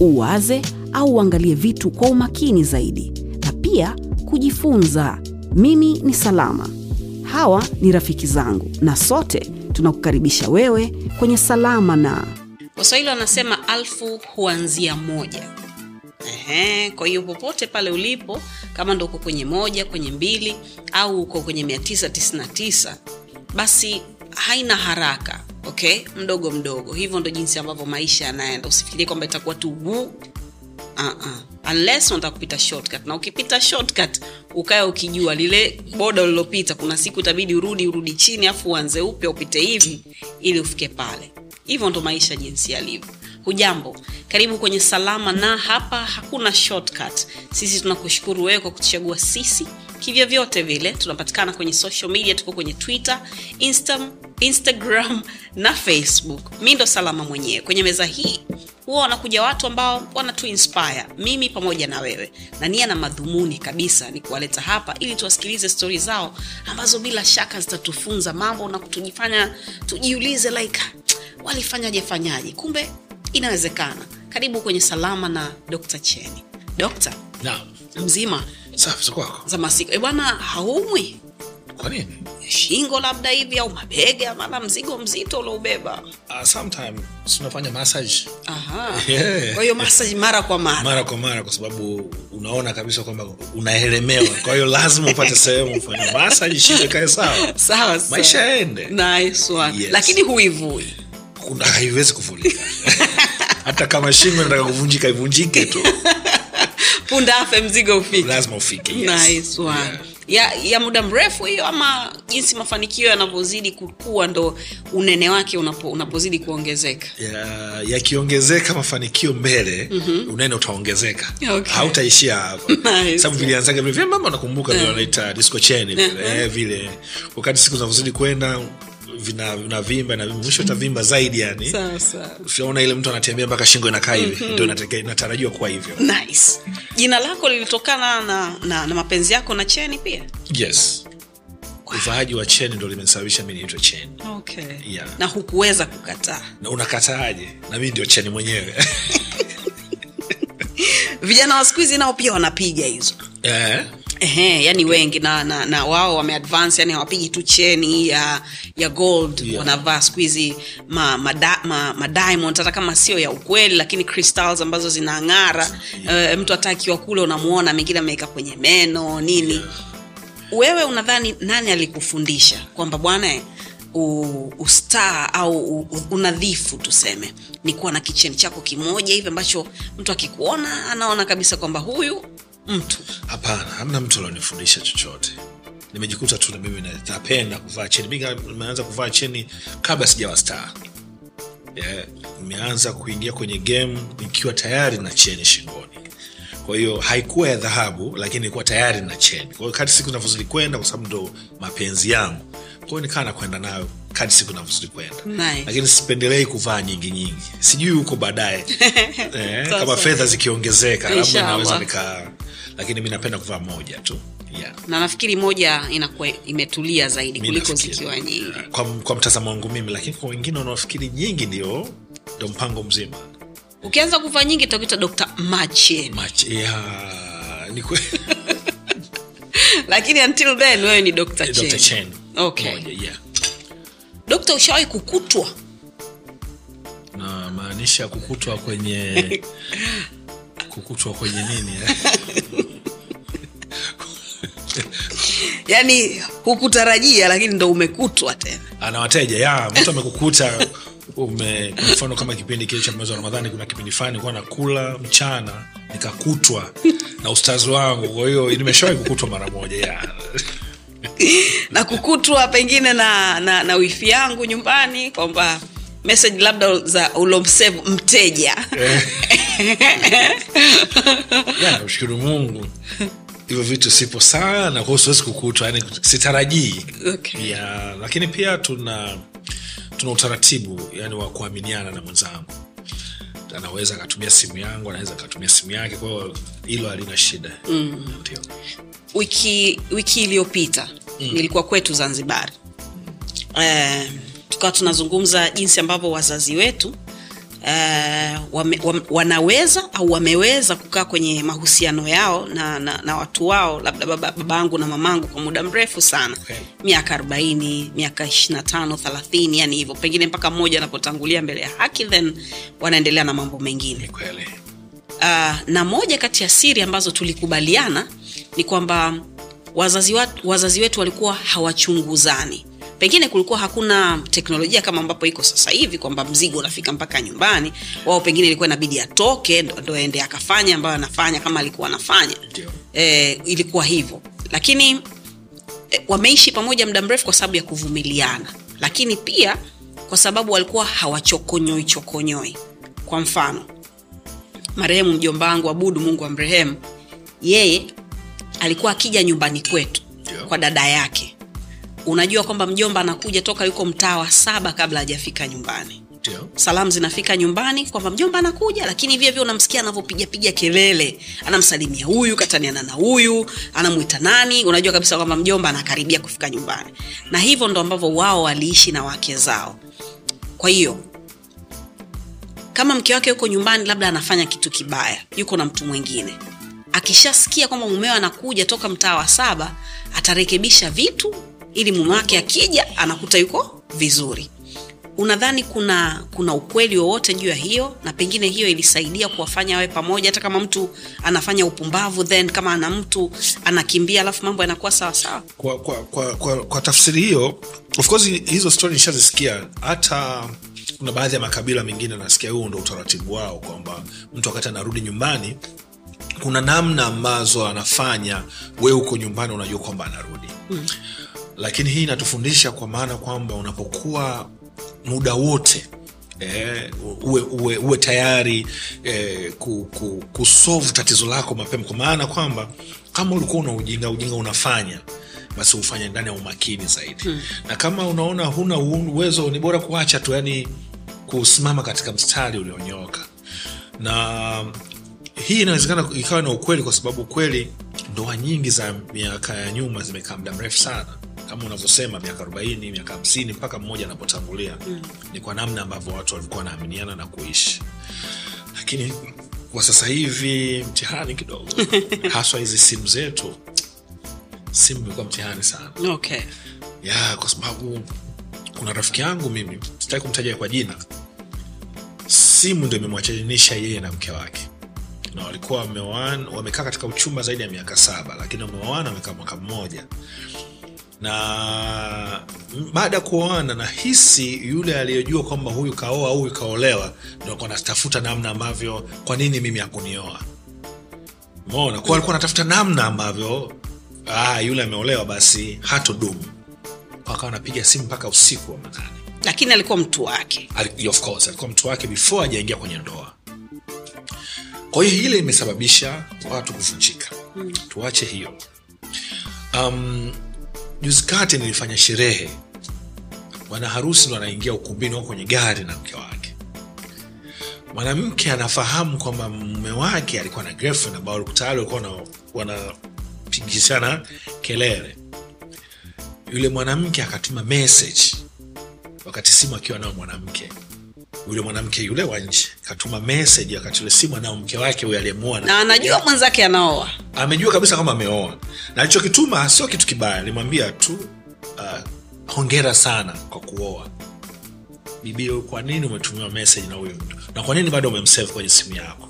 uwaze au uangalie vitu kwa umakini zaidi na pia kujifunza. Mimi ni salama. Hawa ni rafiki zangu na sote tunakukaribisha wewe kwenye salama na. Waswahili wanasema alfu huanzia moja. Ehe, kwa hiyo popote pale ulipo kama ndo uko kwenye moja kwenye mbili au uko kwenye 999 basi haina haraka okay? Mdogo mdogo. Hivyo ndo jinsi ambavyo maisha yanaenda. Usifikirie kwamba itakuwa tu uh-uh. unless unataka kupita shortcut. Na ukipita shortcut ukae ukijua lile boda ulilopita kuna siku itabidi urudi urudi chini afu uanze upya upite hivi ili ufike pale. Hivyo ndo maisha jinsi yalivyo. Hujambo? Karibu kwenye salama na hapa hakuna shortcut. Sisi tunakushukuru wewe kwa kutuchagua sisi kivyo vyote vile tunapatikana kwenye social media tuko kwenye twitter Insta, instagram na facebook. Mi ndo salama mwenyewe. Kwenye meza hii huwa wanakuja watu ambao wanatu inspire mimi pamoja na wewe. Na nia na madhumuni kabisa ni kuwaleta hapa ili tuwasikilize stori zao ambazo bila shaka zitatufunza mambo na kutujifanya tujiulize like walifanyaje fanyaje? Kumbe inawezekana. Karibu kwenye salama na dr cheni. Dokta mzima Safi za kwako. za masiku e bwana haumwi Kwa nini? shingo labda hivi au mabega maana mzigo mzito uloubeba Uh, sometime tunafanya massage Aha. Yeah. kwa hiyo masaji mara kwa mara mara kwa mara kwa sababu unaona kabisa kwamba unaelemewa. Kwa hiyo lazima upate sehemu ufanye massage sawa. sawa sawa. Maisha yaende. nice one. Yes. lakini huivui haiwezi kuvulika. Hata kama shingo nataka kuvunjika ivunjike tu. punda afe mzigo ufike Lazima ufike. Yes. nice one. ya, ya muda mrefu hiyo ama jinsi mafanikio yanavyozidi kukua ndo unene wake unapo, unapozidi kuongezeka Ya- yakiongezeka mafanikio mbele mm-hmm. unene utaongezeka Okay. hautaishia hapa Nice. sababu vilianzaga vile mama nakumbuka vile wanaita disco chain vile, eh, vile wakati siku zinavyozidi kwenda vina vinavimba na mwisho utavimba zaidi yani. Sawa ile mtu anatembea mpaka shingo inakaa hivi. Ndio inatarajiwa kuwa hivyo. Nice. Jina lako lilitokana na, na, na mapenzi yako na cheni pia? Yes. Uvaaji wa cheni ndo limesababisha mi niitwe cheni. Okay. Yeah. na hukuweza kukataa? Na unakataaje? Na mi ndio cheni mwenyewe. Vijana wa siku hizi nao pia wanapiga hizo. Eh? Ehe, yani wengi na, na, na wao wameadvance yani hawapigi tu cheni ya ya gold Yeah. wanavaa siku hizi ma, ma, ma, ma diamond hata kama sio ya ukweli lakini crystals ambazo zinang'ara yeah. mtu hata akiwa kule unamuona mengine ameweka kwenye meno nini yeah. wewe unadhani nani alikufundisha kwamba bwana ustaa au unadhifu tuseme ni kuwa na kicheni chako kimoja hivi ambacho mtu akikuona anaona kabisa kwamba huyu mtu? Hapana hamna mtu alionifundisha chochote. Nimejikuta tu na mimi napenda kuvaa cheni mi nimeanza kuvaa cheni kabla sijawa star. Yeah. nimeanza kuingia kwenye game nikiwa tayari na cheni shingoni. Kwa hiyo haikuwa ya dhahabu lakini ilikuwa tayari na cheni. Kwa hiyo kadi siku zinavyozidi kwenda kwa sababu ndo mapenzi yangu. Kwa hiyo nikaa nakwenda nayo kadi siku zinavyozidi kwenda. Nice. lakini sipendelei kuvaa nyingi nyingi. Sijui huko baadaye. Eh, kama fedha zikiongezeka labda naweza nika lakini mi napenda kuvaa moja tu yeah. na nafikiri moja inakuwa imetulia zaidi kuliko zikiwa nyingi kwa, kwa mtazamo wangu mimi lakini kwa wengine wanaofikiri nyingi ndio ndo mpango mzima ukianza kuvaa nyingi takuita dokta mache yeah, ni lakini until then wewe ni dr Dr. chen Chen. okay Moja, yeah. dokta ushawahi kukutwa namaanisha kukutwa kwenye kukutwa kwenye nini eh? yaani hukutarajia lakini ndo umekutwa tena. Ana wateja ya mtu amekukuta ume mfano kama kipindi kile cha mwezi wa ramadhani kuna kipindi fani kuwa nakula mchana nikakutwa na ustazi wangu. Kwa hiyo nimeshawai kukutwa mara moja ya. Na kukutwa pengine na, na, na wifi yangu nyumbani kwamba message labda za ulomsevu mteja. Yeah, mshukuru mungu hivyo vitu sipo sana kwao siwezi kukutwa yani sitarajii Okay. ya lakini pia tuna tuna utaratibu yani wa kuaminiana na mwenzangu anaweza akatumia simu yangu anaweza akatumia simu yake kwao hilo halina shida mm. ndio wiki wiki iliyopita mm. nilikuwa kwetu zanzibar eh, tukawa tunazungumza jinsi ambavyo wazazi wetu eh, wame, wame, wanaweza au wameweza kukaa kwenye mahusiano yao na, na, na watu wao labda babaangu babangu na mamangu kwa muda mrefu sana. Okay. miaka 40 miaka 25 30 yani hivyo. Pengine mpaka mmoja anapotangulia mbele ya haki then wanaendelea na mambo mengine. Uh, na moja kati ya siri ambazo tulikubaliana ni kwamba wazazi, wat, wazazi wetu walikuwa hawachunguzani pengine kulikuwa hakuna teknolojia kama ambapo iko sasa hivi kwamba mzigo unafika mpaka nyumbani wao pengine ilikuwa inabidi atoke ndo ndo ende akafanya ambayo anafanya kama alikuwa anafanya. E, ilikuwa hivyo. Lakini e, wameishi pamoja muda mrefu kwa sababu ya kuvumiliana. Lakini pia kwa sababu walikuwa hawachokonyoi chokonyoi. Kwa mfano marehemu mjomba wangu abudu mungu amrehemu yeye alikuwa akija nyumbani kwetu kwa dada yake unajua kwamba mjomba anakuja toka yuko mtaa wa saba kabla hajafika nyumbani. Ndio. Salamu zinafika nyumbani kwamba mjomba anakuja lakini hivyo hivyo unamsikia anavyopigapiga kelele. Anamsalimia huyu kataniana na huyu anamwita nani? Unajua kabisa kwamba mjomba anakaribia kufika nyumbani. Na hivyo ndo ambavyo wao waliishi na wake zao. Kwa hiyo kama mke wake yuko nyumbani labda anafanya kitu kibaya yuko na mtu mwingine. Akishasikia kwamba mumeo anakuja toka mtaa wa saba atarekebisha vitu ili mume wake akija anakuta yuko vizuri. Unadhani kuna kuna ukweli wowote juu ya hiyo? Na pengine hiyo ilisaidia kuwafanya wawe pamoja? Hata kama mtu anafanya upumbavu then kama ana mtu anakimbia alafu mambo yanakuwa sawasawa kwa, kwa, kwa, kwa, kwa tafsiri hiyo of course hizo stori nishazisikia. Hata kuna baadhi ya makabila mengine nasikia huo ndo utaratibu wao kwamba mtu wakati anarudi nyumbani kuna namna ambazo anafanya we huko nyumbani unajua kwamba anarudi. Mm. Lakini hii inatufundisha kwa maana kwamba unapokuwa muda wote Eh, uwe, uwe, uwe tayari ku, ku, kusolve tatizo lako mapema. Kwa maana kwamba kama ulikuwa una ujinga ujinga unafanya basi ufanye ndani ya umakini zaidi. Hmm. na kama unaona huna uwezo ni bora kuacha tu yani kusimama katika mstari ulionyoka, na hii inawezekana ikawa na ukweli kwa sababu ukweli ndoa nyingi za miaka ya nyuma zimekaa muda mrefu sana kama unavyosema miaka 40 miaka 50 mpaka mmoja anapotangulia mm. ni kwa namna ambavyo watu walikuwa wanaaminiana na kuishi. Lakini kwa sasa hivi mtihani kidogo. Haswa hizi simu zetu simu imekuwa mtihani sana. Okay. Ya kwa sababu kuna rafiki yangu mimi sitaki kumtaja kwa jina simu ndo imemwachanisha yeye na mke wake. Na walikuwa wamekaa katika uchumba zaidi ya miaka saba lakini wameoana wamekaa mwaka mmoja na baada ya kuoana nahisi yule aliyejua kwamba huyu kaoa huyu kaolewa ndo anatafuta namna ambavyo kwa nini mimi hakunioa. Mona kuwa alikuwa anatafuta namna ambavyo ah, yule ameolewa basi hatodumu. Akawa anapiga simu mpaka usiku wa manane. Lakini alikuwa mtu wake. Ali- of course alikuwa mtu wake before ajaingia kwenye ndoa. Kwa hiyo ile imesababisha watu kuvunjika. Hmm. tuache hiyo. Um, juzi kati nilifanya sherehe. Bwana harusi ndo anaingia ukumbini wako kwenye gari na mke wake. Mwanamke anafahamu kwamba mume wake alikuwa na girlfriend ambao tayari walikuwa wanapigishana kelele. Yule mwanamke akatuma message wakati simu akiwa nao mwanamke yule mwanamke yule wa nje. Katuma message wakati ule simu anao mke wake huyo aliyemuoa na anajua mwenzake anaoa? Amejua kabisa kwamba ameoa. Na alichokituma sio kitu kibaya alimwambia tu uh, hongera sana kwa kuoa. Bibio kwa nini umetumiwa message na huyo mtu? Na kwa nini bado umemsave kwenye simu yako?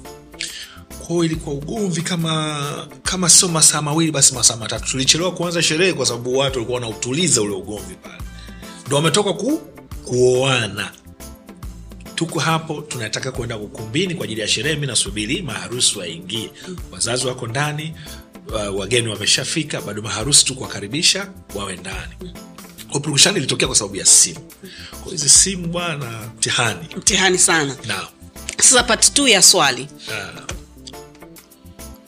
Kwao ilikuwa ugomvi kama kama sio masaa mawili basi masaa matatu. Tulichelewa kuanza sherehe kwa sababu watu walikuwa wanautuliza ule ugomvi pale. Ndo wametoka ku, kuoana tuko hapo tunataka kuenda ukumbini kwa ajili ya sherehe mi nasubiri maharusi waingie. Wazazi wako ndani wageni wameshafika bado maharusi tu kuwakaribisha wawe ndani. Purukushani ilitokea kwa sababu ya simu. Kwa hizi simu bwana mtihani. Mtihani sana. Na sasa part t ya swali. Naam.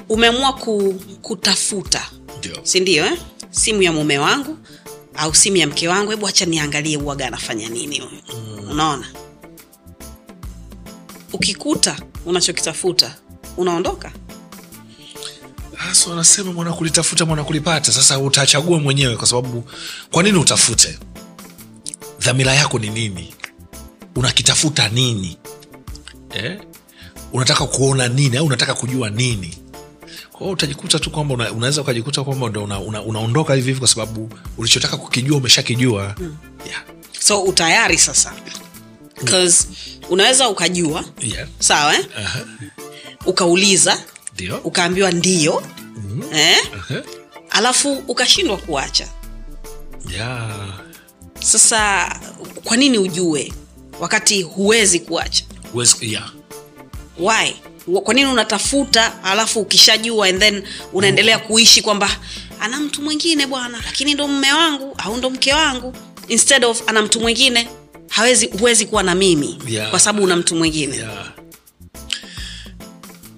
umeamua ku, kutafuta ndio. sindio eh? simu ya mume wangu au simu ya mke wangu? Hebu hacha niangalie uaga anafanya nini huyu. Mm. unaona ukikuta unachokitafuta unaondoka. Hasa wanasema mwana kulitafuta mwana kulipata. Sasa utachagua mwenyewe kwa sababu kwa nini utafute? Dhamira yako ni nini? Unakitafuta nini? Eh? unataka kuona nini au unataka kujua nini? Kwao utajikuta tu kwamba una, unaweza ukajikuta kwamba ndo una, una, unaondoka hivi hivi kwa sababu ulichotaka kukijua umeshakijua. Mm. yeah. so utayari sasa 'Cause unaweza ukajua Yeah. sawa eh? Aha. ukauliza ndio ukaambiwa ndio mm. eh? uh-huh. alafu ukashindwa kuacha yeah. sasa kwa nini ujue wakati huwezi kuacha Huwezi- yeah. why kwa nini unatafuta alafu ukishajua and then unaendelea kuishi kwamba ana mtu mwingine bwana lakini ndo mme wangu au ndo mke wangu instead of ana mtu mwingine hawezi huwezi kuwa na mimi Yeah. kwa sababu una mtu mwingine. Yeah.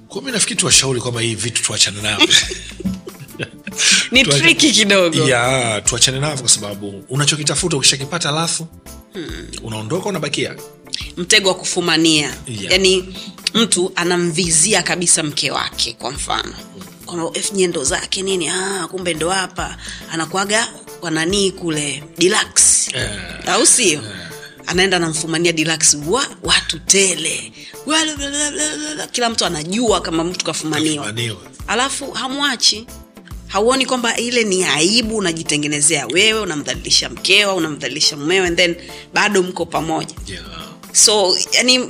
kwa mi nafikiri tuwashauri kwamba hii vitu tuachane navyo. Ni triki kidogo. Ya tuachane navyo kwa sababu unachokitafuta ukishakipata alafu hmm. unaondoka unabakia. Mtego wa kufumania. Yeah. yaani mtu anamvizia kabisa mke wake kwa mfano. Kwamba "F, nyendo zake nini? Ah, kumbe ndo hapa. Anakuaga wananii kule deluxe. Yeah. au sio anaenda anamfumania deluxe wa, watu tele. Kila mtu anajua kama mtu kafumaniwa. Alafu hamwachi. Hauoni kwamba ile ni aibu unajitengenezea wewe unamdhalilisha mkewa unamdhalilisha mmewe and then bado mko pamoja. Yeah. so yani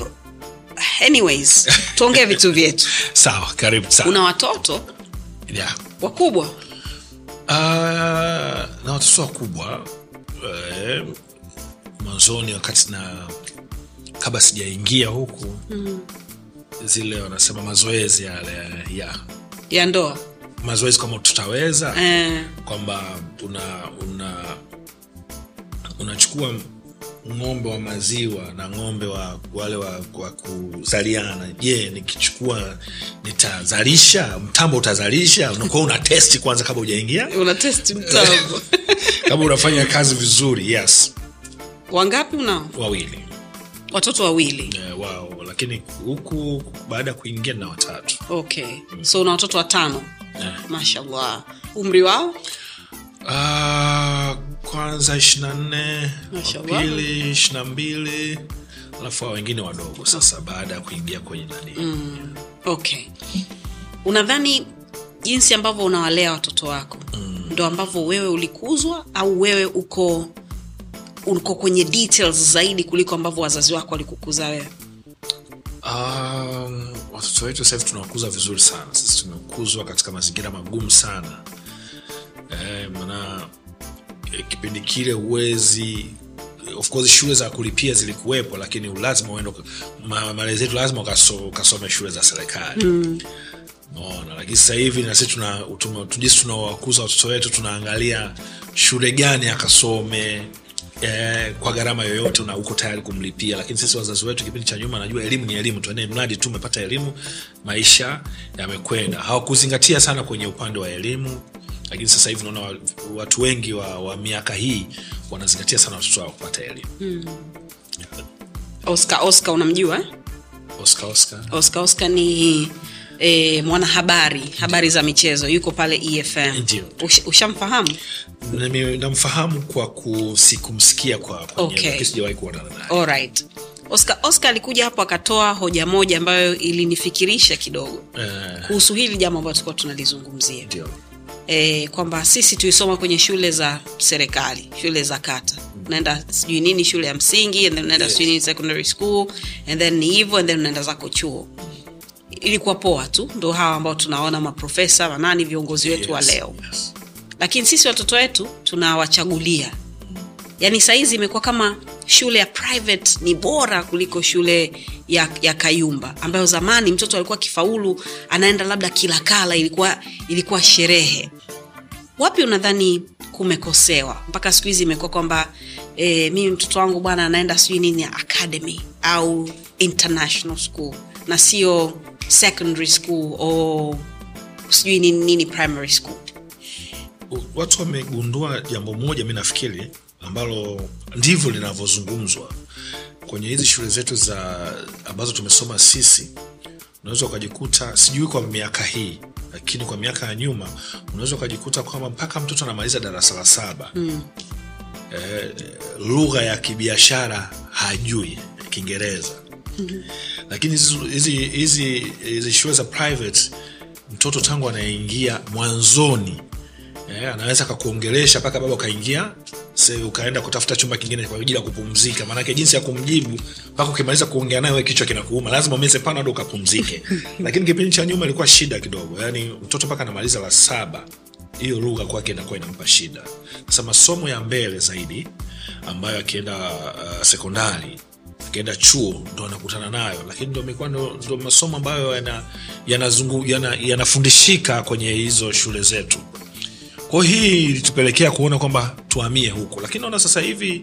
anyways tuongee vitu vyetu. Sawa karibu sawa una watoto? Yeah. wakubwa? Uh, na watoto wakubwa eh, mwanzoni wakati na kabla sijaingia huku mm. zile wanasema mazoezi yale ya ya ndoa. mazoezi kama tutaweza eh, kwamba una una unachukua ng'ombe wa maziwa na ng'ombe wa wale wa, wa kuzaliana. Je nikichukua nitazalisha? Mtambo utazalisha? Unakuwa una testi kwanza kabla ujaingia una testi mtambo. Kama unafanya kazi vizuri yes wangapi unao wawili. Watoto wawili. Yeah, wao lakini huku baada ya kuingia na watatu. Okay. So una watoto watano? Yeah. mashallah. Umri wao? Uh, kwanza ishiri na nne wapili ishiri na mbili alafu hao wengine wadogo sasa baada ya kuingia kwenye nani. Mm. okay. Unadhani jinsi ambavyo unawalea watoto wako mm. ndo ambavyo wewe ulikuzwa au wewe uko uko kwenye details zaidi kuliko ambavyo wazazi wako walikukuza wewe? Um, watoto wetu sahivi tunawakuza vizuri sana. Sisi tumekuzwa katika mazingira magumu sana. Eh, maana eh, kipindi kile huwezi of course shule za kulipia zilikuwepo lakini lazima uende ma, malezi yetu lazima ukasome shule za serikali. Mm. Lakini sasa hivi na sisi tuna tuna- jinsi tunawakuza watoto wetu tunaangalia shule gani akasome eh, kwa gharama yoyote na uko tayari kumlipia. Lakini sisi wazazi wetu kipindi cha nyuma najua elimu ni elimu tuende mradi tu umepata elimu maisha yamekwenda. Hawakuzingatia sana kwenye upande wa elimu. Lakini sasa hivi naona watu wengi wa, wa miaka hii wanazingatia sana watoto wao kupata elimu. Oscar oscar unamjua? Eh? oscar oscar. Oscar oscar ni E, mwanahabari habari za michezo yuko pale efm. Ush, ushamfahamu? Namfahamu kwa kusikumsikia kwa kwenye Okay. sijawahi kuonana naye. Oscar oscar alikuja hapo akatoa hoja moja ambayo ilinifikirisha kidogo. Eh, kuhusu hili jambo ambayo tulikuwa tunalizungumzia. E, kwamba sisi tuisoma kwenye shule za serikali shule za kata. Unaenda sijui nini shule ya msingi and then unaenda Yes. sijui nini secondary school and then ni hivyo and then unaenda zako chuo ilikuwa poa tu ndo hawa ambao tunaona maprofesa wanani viongozi wetu wa Yes, leo. yes. lakini sisi watoto wetu tunawachagulia. Yaani sahizi imekuwa kama shule ya private ni bora kuliko shule ya, ya kayumba ambayo zamani mtoto alikuwa kifaulu anaenda labda kilakala ilikuwa ilikuwa sherehe. Wapi unadhani kumekosewa? Mpaka siku hizi imekuwa kwamba e, mimi mtoto wangu bwana anaenda sijui nini academy au international school. Na sio secondary school or sijui nini, nini primary school? Watu wamegundua jambo moja mi nafikiri ambalo ndivyo linavyozungumzwa kwenye hizi shule zetu za ambazo tumesoma sisi. Unaweza ukajikuta sijui kwa miaka hii lakini kwa miaka ya nyuma unaweza ukajikuta kwamba mpaka mtoto anamaliza darasa la saba mm. e, lugha ya kibiashara hajui kiingereza mm-hmm. lakini hizi- hizi hizi hizi shule za private mtoto tangu anaingia mwanzoni Yeah, anaweza kakuongelesha mpaka baba ukaingia ukaenda kutafuta chumba kingine kwa ajili ya kupumzika. Maanake jinsi ya kumjibu mpaka ukimaliza kuongea naye we kichwa kinakuuma. Lazima umeze panado ukapumzike. Lakini kipindi cha nyuma ilikuwa shida kidogo. Yaani mtoto mpaka anamaliza la saba hiyo lugha kwake inakuwa inampa shida. Sasa masomo ya mbele zaidi ambayo akienda uh, sekondari akienda chuo ndo anakutana nayo. Lakini ndo imekuwa ndo, masomo ambayo yana- yana- yanafundishika yana kwenye hizo shule zetu. Kwa hii ilitupelekea kuona kwamba tuhamie huko. Lakini naona sasa hivi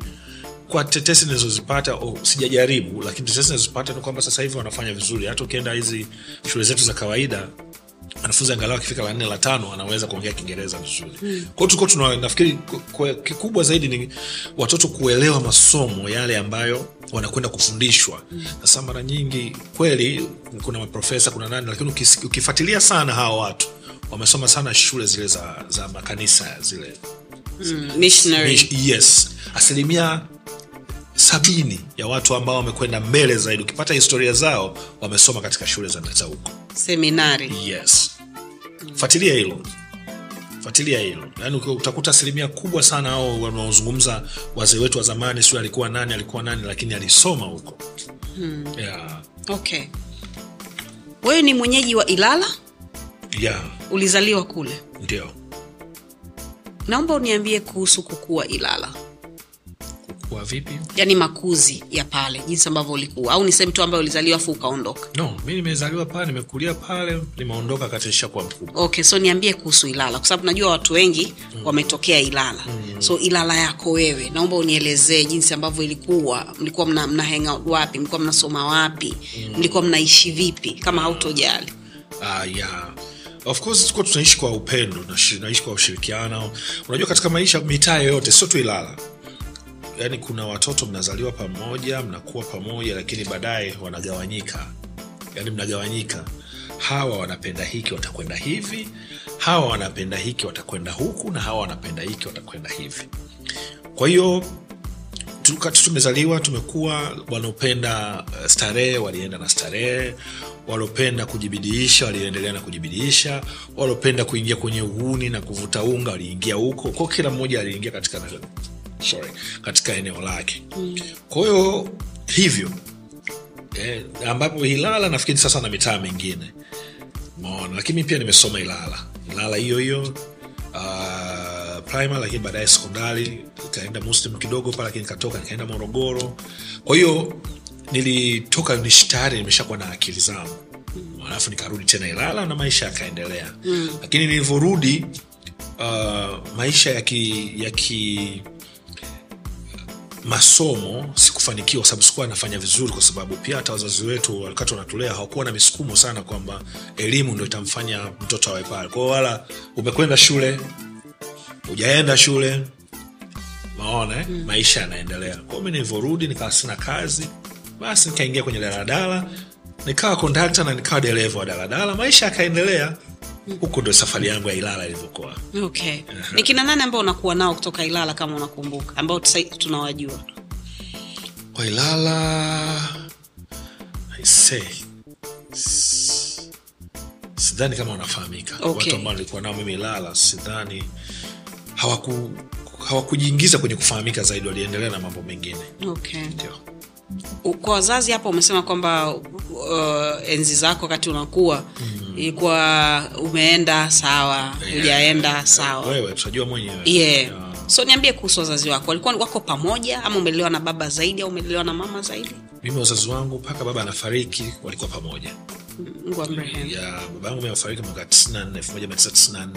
kwa tetesi nilizozipata oh, sijajaribu. Lakini tetesi nilizozipata ni kwamba sasa hivi wanafanya vizuri. Hata ukienda hizi shule zetu za kawaida wanafunzi angalau akifika la nne la tano anaweza kuongea kiingereza vizuri. Mm. kwao tulikuwa tuna nafikiri ku- ku- kikubwa zaidi ni watoto kuelewa masomo yale ambayo wanakwenda kufundishwa. Sasa mara nyingi kweli kuna maprofesa kuna nani lakini ukifuatilia sana hawa watu wamesoma sana shule zile za, za makanisa zile. Mm, missionary. Mish- yes. Asilimia sabini ya watu ambao wamekwenda mbele zaidi ukipata historia zao wamesoma katika shule za za huko seminari. Yes. Fuatilia hilo. Fuatilia hilo. Yaani utakuta asilimia kubwa sana ao wanaozungumza wazee wetu wa zamani sio alikuwa nani alikuwa nani lakini alisoma huko. Hmm. yeah. okay. Wewe ni mwenyeji wa ilala? Yeah. ulizaliwa kule? Ndio. Naomba uniambie kuhusu kukua ilala kukua vipi? Yaani makuzi ya pale jinsi ambavyo ulikuwa. Au ni sehemu tu ambayo ulizaliwa afu ukaondoka? No mi nimezaliwa pale nimekulia pale nimeondoka kati nishakuwa mkubwa. Okay so niambie kuhusu ilala kwa sababu najua watu wengi wametokea ilala. So ilala yako wewe naomba unielezee jinsi ambavyo ilikuwa. Mlikuwa mna, mna hang out wapi? Mlikuwa mnasoma wapi? Mlikuwa mnaishi vipi kama hautojali? Uh, yeah. of course tulikuwa tunaishi kwa upendo naishi kwa ushirikiano. Unajua katika maisha mitaa yoyote sio tu ilala yaani kuna watoto mnazaliwa pamoja mnakuwa pamoja lakini baadaye wanagawanyika. Yani mnagawanyika. Hawa wanapenda hiki watakwenda hivi. Hawa wanapenda hiki watakwenda huku. Na hawa wanapenda hiki watakwenda hivi. Kwa hiyo kati tumezaliwa tumekuwa wanaopenda uh, starehe walienda na starehe. Waliopenda kujibidiisha waliendelea na kujibidiisha. Waliopenda kuingia kwenye uhuni na kuvuta unga waliingia huko. Kwao kila mmoja aliingia katika sorry, katika eneo lake. Mm. kwa hiyo hivyo eh, ambapo ilala nafikiri sasa na mitaa mingine. Maona lakini pia nimesoma ilala. Ilala hiyo hiyo uh, primary lakini baadaye sekondari ikaenda muslim kidogo pale lakini nikatoka nikaenda morogoro. Kwa hiyo nilitoka nishtari nimeshakuwa na akili zangu. Alafu nikarudi tena ilala na maisha yakaendelea. Mm. lakini nilivyorudi uh, maisha ya ki, ya ki masomo sikufanikiwa kwa sababu sikuwa nafanya vizuri kwa sababu pia hata wazazi wetu wakati wanatulea hawakuwa na misukumo sana kwamba elimu ndo itamfanya mtoto awe pale kwao wala umekwenda shule ujaenda shule maona eh? mm. maisha yanaendelea kwao mi nilivyorudi nikawa sina kazi basi nikaingia kwenye daladala nikawa kondakta na nikawa dereva wa daladala maisha yakaendelea huku ndo safari yangu ya ilala ilivyokuwa. Okay. Ni kina nani ambao unakuwa nao kutoka ilala kama unakumbuka ambao tunawajua? Kwa ilala I sidhani kama wanafahamika. Okay. watu ambao nilikuwa nao mimi ilala sidhani. Hawaku hawakujiingiza kwenye kufahamika zaidi waliendelea na mambo mengine. Okay. Ndio kwa wazazi hapa umesema kwamba uh, enzi zako wakati unakuwa mm. ilikuwa umeenda sawa hujaenda sawa. Wewe tutajua mwenyewe. Yeah. Yeah. so niambie kuhusu wazazi wako walikuwa wako pamoja ama umelelewa na baba zaidi au umelelewa na mama zaidi? Mimi wazazi wangu mpaka baba anafariki walikuwa pamoja. Baba yangu amefariki mwaka 94 1994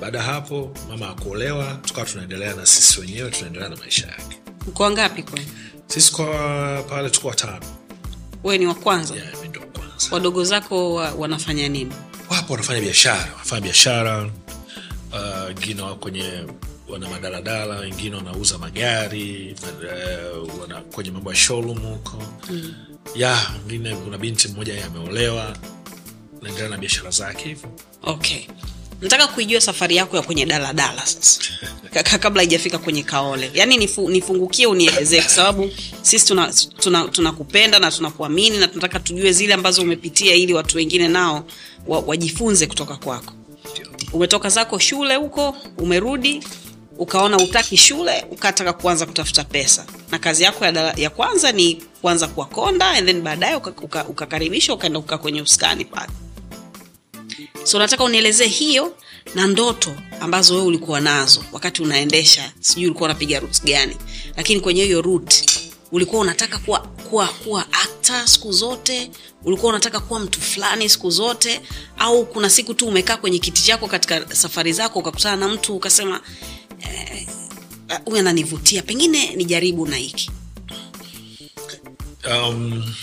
baada ya hapo mama akuolewa tukawa tunaendelea na sisi wenyewe tunaendelea na maisha yake. Mko wangapi kwani sisi kwa pale tuko watano. Wewe ni wa kwanza? Yeah, mi ndo wa kwanza. Wadogo zako wa, wanafanya nini? Wapo wanafanya biashara wanafanya biashara. Uh, wengine wa kwenye wana madaladala wengine wanauza magari uh, wana kwenye mambo ya showroom huko. Mm. ya wengine kuna binti mmoja ameolewa. Naendelea na biashara zake hivyo. Okay nataka kuijua safari yako ya kwenye daladala kabla haijafika kwenye kaole. Yaani nifu, nifungukie unielezee kwa sababu sisi tunakupenda tuna, tuna na tunakuamini na tunataka tujue zile ambazo umepitia ili watu wengine nao wa, wajifunze kutoka kwako. Umetoka zako shule huko umerudi ukaona utaki shule ukataka kuanza kutafuta pesa. Na kazi yako ya, dala- ya kwanza ni kuanza kuwakonda and then baadaye ukakaribishwa uka, uka ukaenda kukaa kwenye uskani pale so nataka unielezee hiyo na ndoto ambazo wewe ulikuwa nazo wakati unaendesha sijui ulikuwa unapiga rut gani lakini kwenye hiyo rut ulikuwa unataka kuwa kuwa kuwa akta siku zote? Ulikuwa unataka kuwa mtu fulani siku zote? Au kuna siku tu umekaa kwenye kiti chako katika safari zako ukakutana na mtu ukasema eh, huyu eh, ananivutia pengine nijaribu na hiki? Um,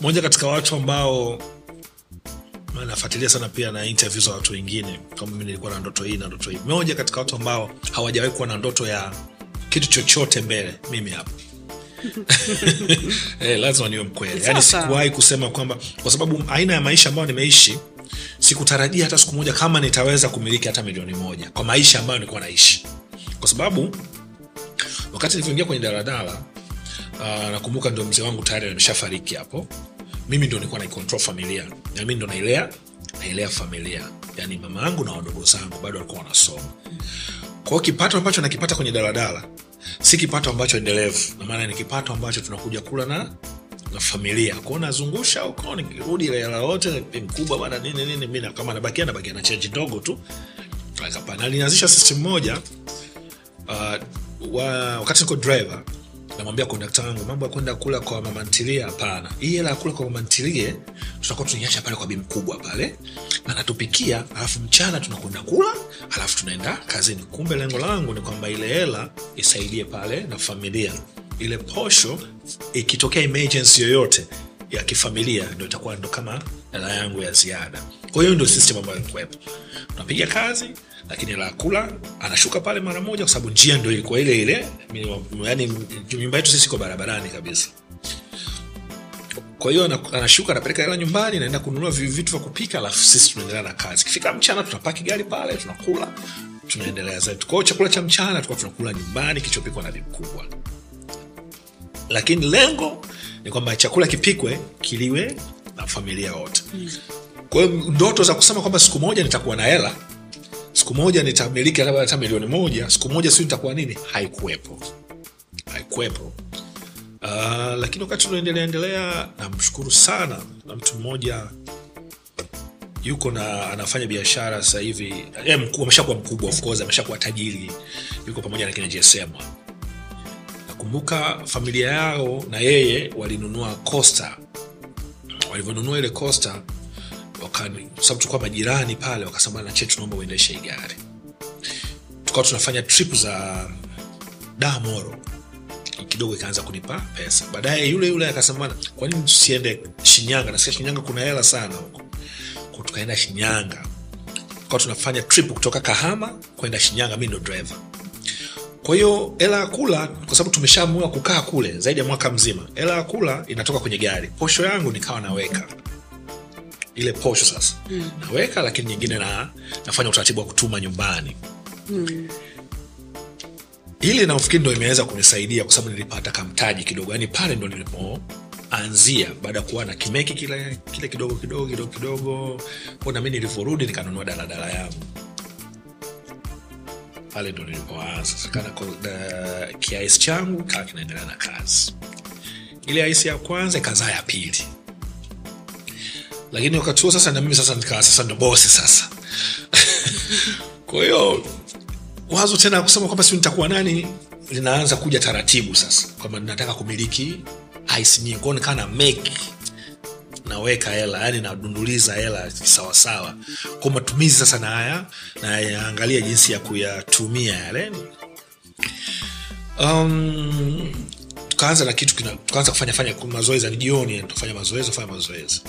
moja katika watu ambao nafuatilia sana pia na interview za watu wengine. Kama mi nilikuwa na ndoto hii na ndoto hii. Moja katika watu ambao hawajawahi kuwa na ndoto ya kitu chochote mbele mimi hapa. Hey, lazima niwe mkweli. Yani sikuwahi kusema kwamba kwa sababu aina ya maisha ambayo nimeishi sikutarajia hata siku moja kama nitaweza kumiliki hata milioni moja kwa maisha ambayo nilikuwa naishi. Kwa sababu wakati nilivyoingia kwenye daladala uh, nakumbuka ndio mzee wangu tayari ameshafariki hapo mimi ndo nilikuwa naikontrol familia. Na mimi ndo nailea nailea familia. Yani mama yangu na wadogo zangu bado walikuwa wanasoma. Kwao kipato ambacho nakipata kwenye daladala si kipato ambacho endelevu. Na ni kipato ambacho tunakuja kula na na familia. Kwao nazungusha huko nikirudi hela yote mkubwa bana nini nini mi kama nabakia nabakia na chenji ndogo tu. Hapana system moja uh, wa, wakati niko driver namwambia kondakta wangu mambo ya kwenda kula kwa mamantilie hapana. Hii hela ya kula kwa mamantilie tutakuwa tunaiacha pale kwa bi mkubwa pale anatupikia alafu mchana tunakwenda kula alafu tunaenda kazini. Kumbe lengo langu ni kwamba ile hela isaidie pale na familia. Ile posho ikitokea emergency yoyote ya kifamilia ndo itakuwa ndo kama hela yangu ya ziada. Kwa hiyo ndio system ambayo ilikuwepo. Tunapiga kazi lakini la kula anashuka pale mara moja kwa sababu njia ndo ilikuwa ile ile. Yani nyumba yetu sisi iko barabarani kabisa. Kwa hiyo anashuka anapeleka hela nyumbani naenda kununua vitu vya kupika alafu sisi tunaendelea na kazi. Kifika mchana tunapaki gari pale tunakula tunaendelea zetu kwao chakula cha mchana tukuwa tunakula nyumbani kichopikwa na vikubwa lakini lengo ni kwamba chakula kipikwe kiliwe na familia wote kwa hiyo ndoto za kusema kwamba siku moja nitakuwa na hela siku moja nitamiliki hata milioni moja siku moja siu nitakuwa nini haikuwepo. Haikuwepo. Uh, lakini wakati unaendelea endelea namshukuru sana na mtu mmoja yuko na anafanya biashara sasa hivi. Mkuu ameshakuwa mkubwa of course ameshakuwa tajiri. Yuko pamoja na kina nakumbuka familia yao na yeye walinunua costa. Walivyonunua ile costa sababu tulikuwa majirani pale wakasema na che tunaomba uendeshe hii tukawa tunafanya trip za damoro kidogo ikaanza kunipa pesa. Baadaye yule yule akasema "Bwana, kwa tusiende shinyanga? Nasikia shinyanga kuna hela sana huko. Tukaenda shinyanga. Tukawa tunafanya trip kutoka kahama kwenda shinyanga mi ndo driver kwa hiyo hela ya kula kwa sababu tumeshaamua kukaa kule zaidi ya mwaka mzima hela ya kula inatoka kwenye gari. Posho yangu nikawa naweka. Ile posho sasa. Mm. naweka lakini nyingine na, nafanya utaratibu wa kutuma nyumbani. Ili nafikiri ndo imeweza kunisaidia kwa sababu nilipata kamtaji kidogo. Yani pale ndo nilipoanzia baada ya kuwa na kimeki kile, kile kidogo kidogo kidogo kidogo. Nami nilivyorudi nikanunua daladala yangu pale ndo nilipoanza. Da- kiaisi changu kaa kinaendelea na kazi. Ile aisi ya kwanza ikazaa ya pili. Lakini wakati huo sasa na mimi sasa nikawa sasa ndo bosi sasa. Kwa hiyo wazo tena kusema kwamba siu nitakuwa nani linaanza kuja taratibu sasa. Kwamba nataka kumiliki aisi nyingi. Kwao nikaa na make naweka hela yani nadunduliza hela sawasawa kwa matumizi sasa na haya nayaangalia jinsi ya kuyatumia yale. Um, tukaanza na kitu tukaanza kufanya fanya mazoezi ni jioni tufanya mazoezi tufanya mazoezi.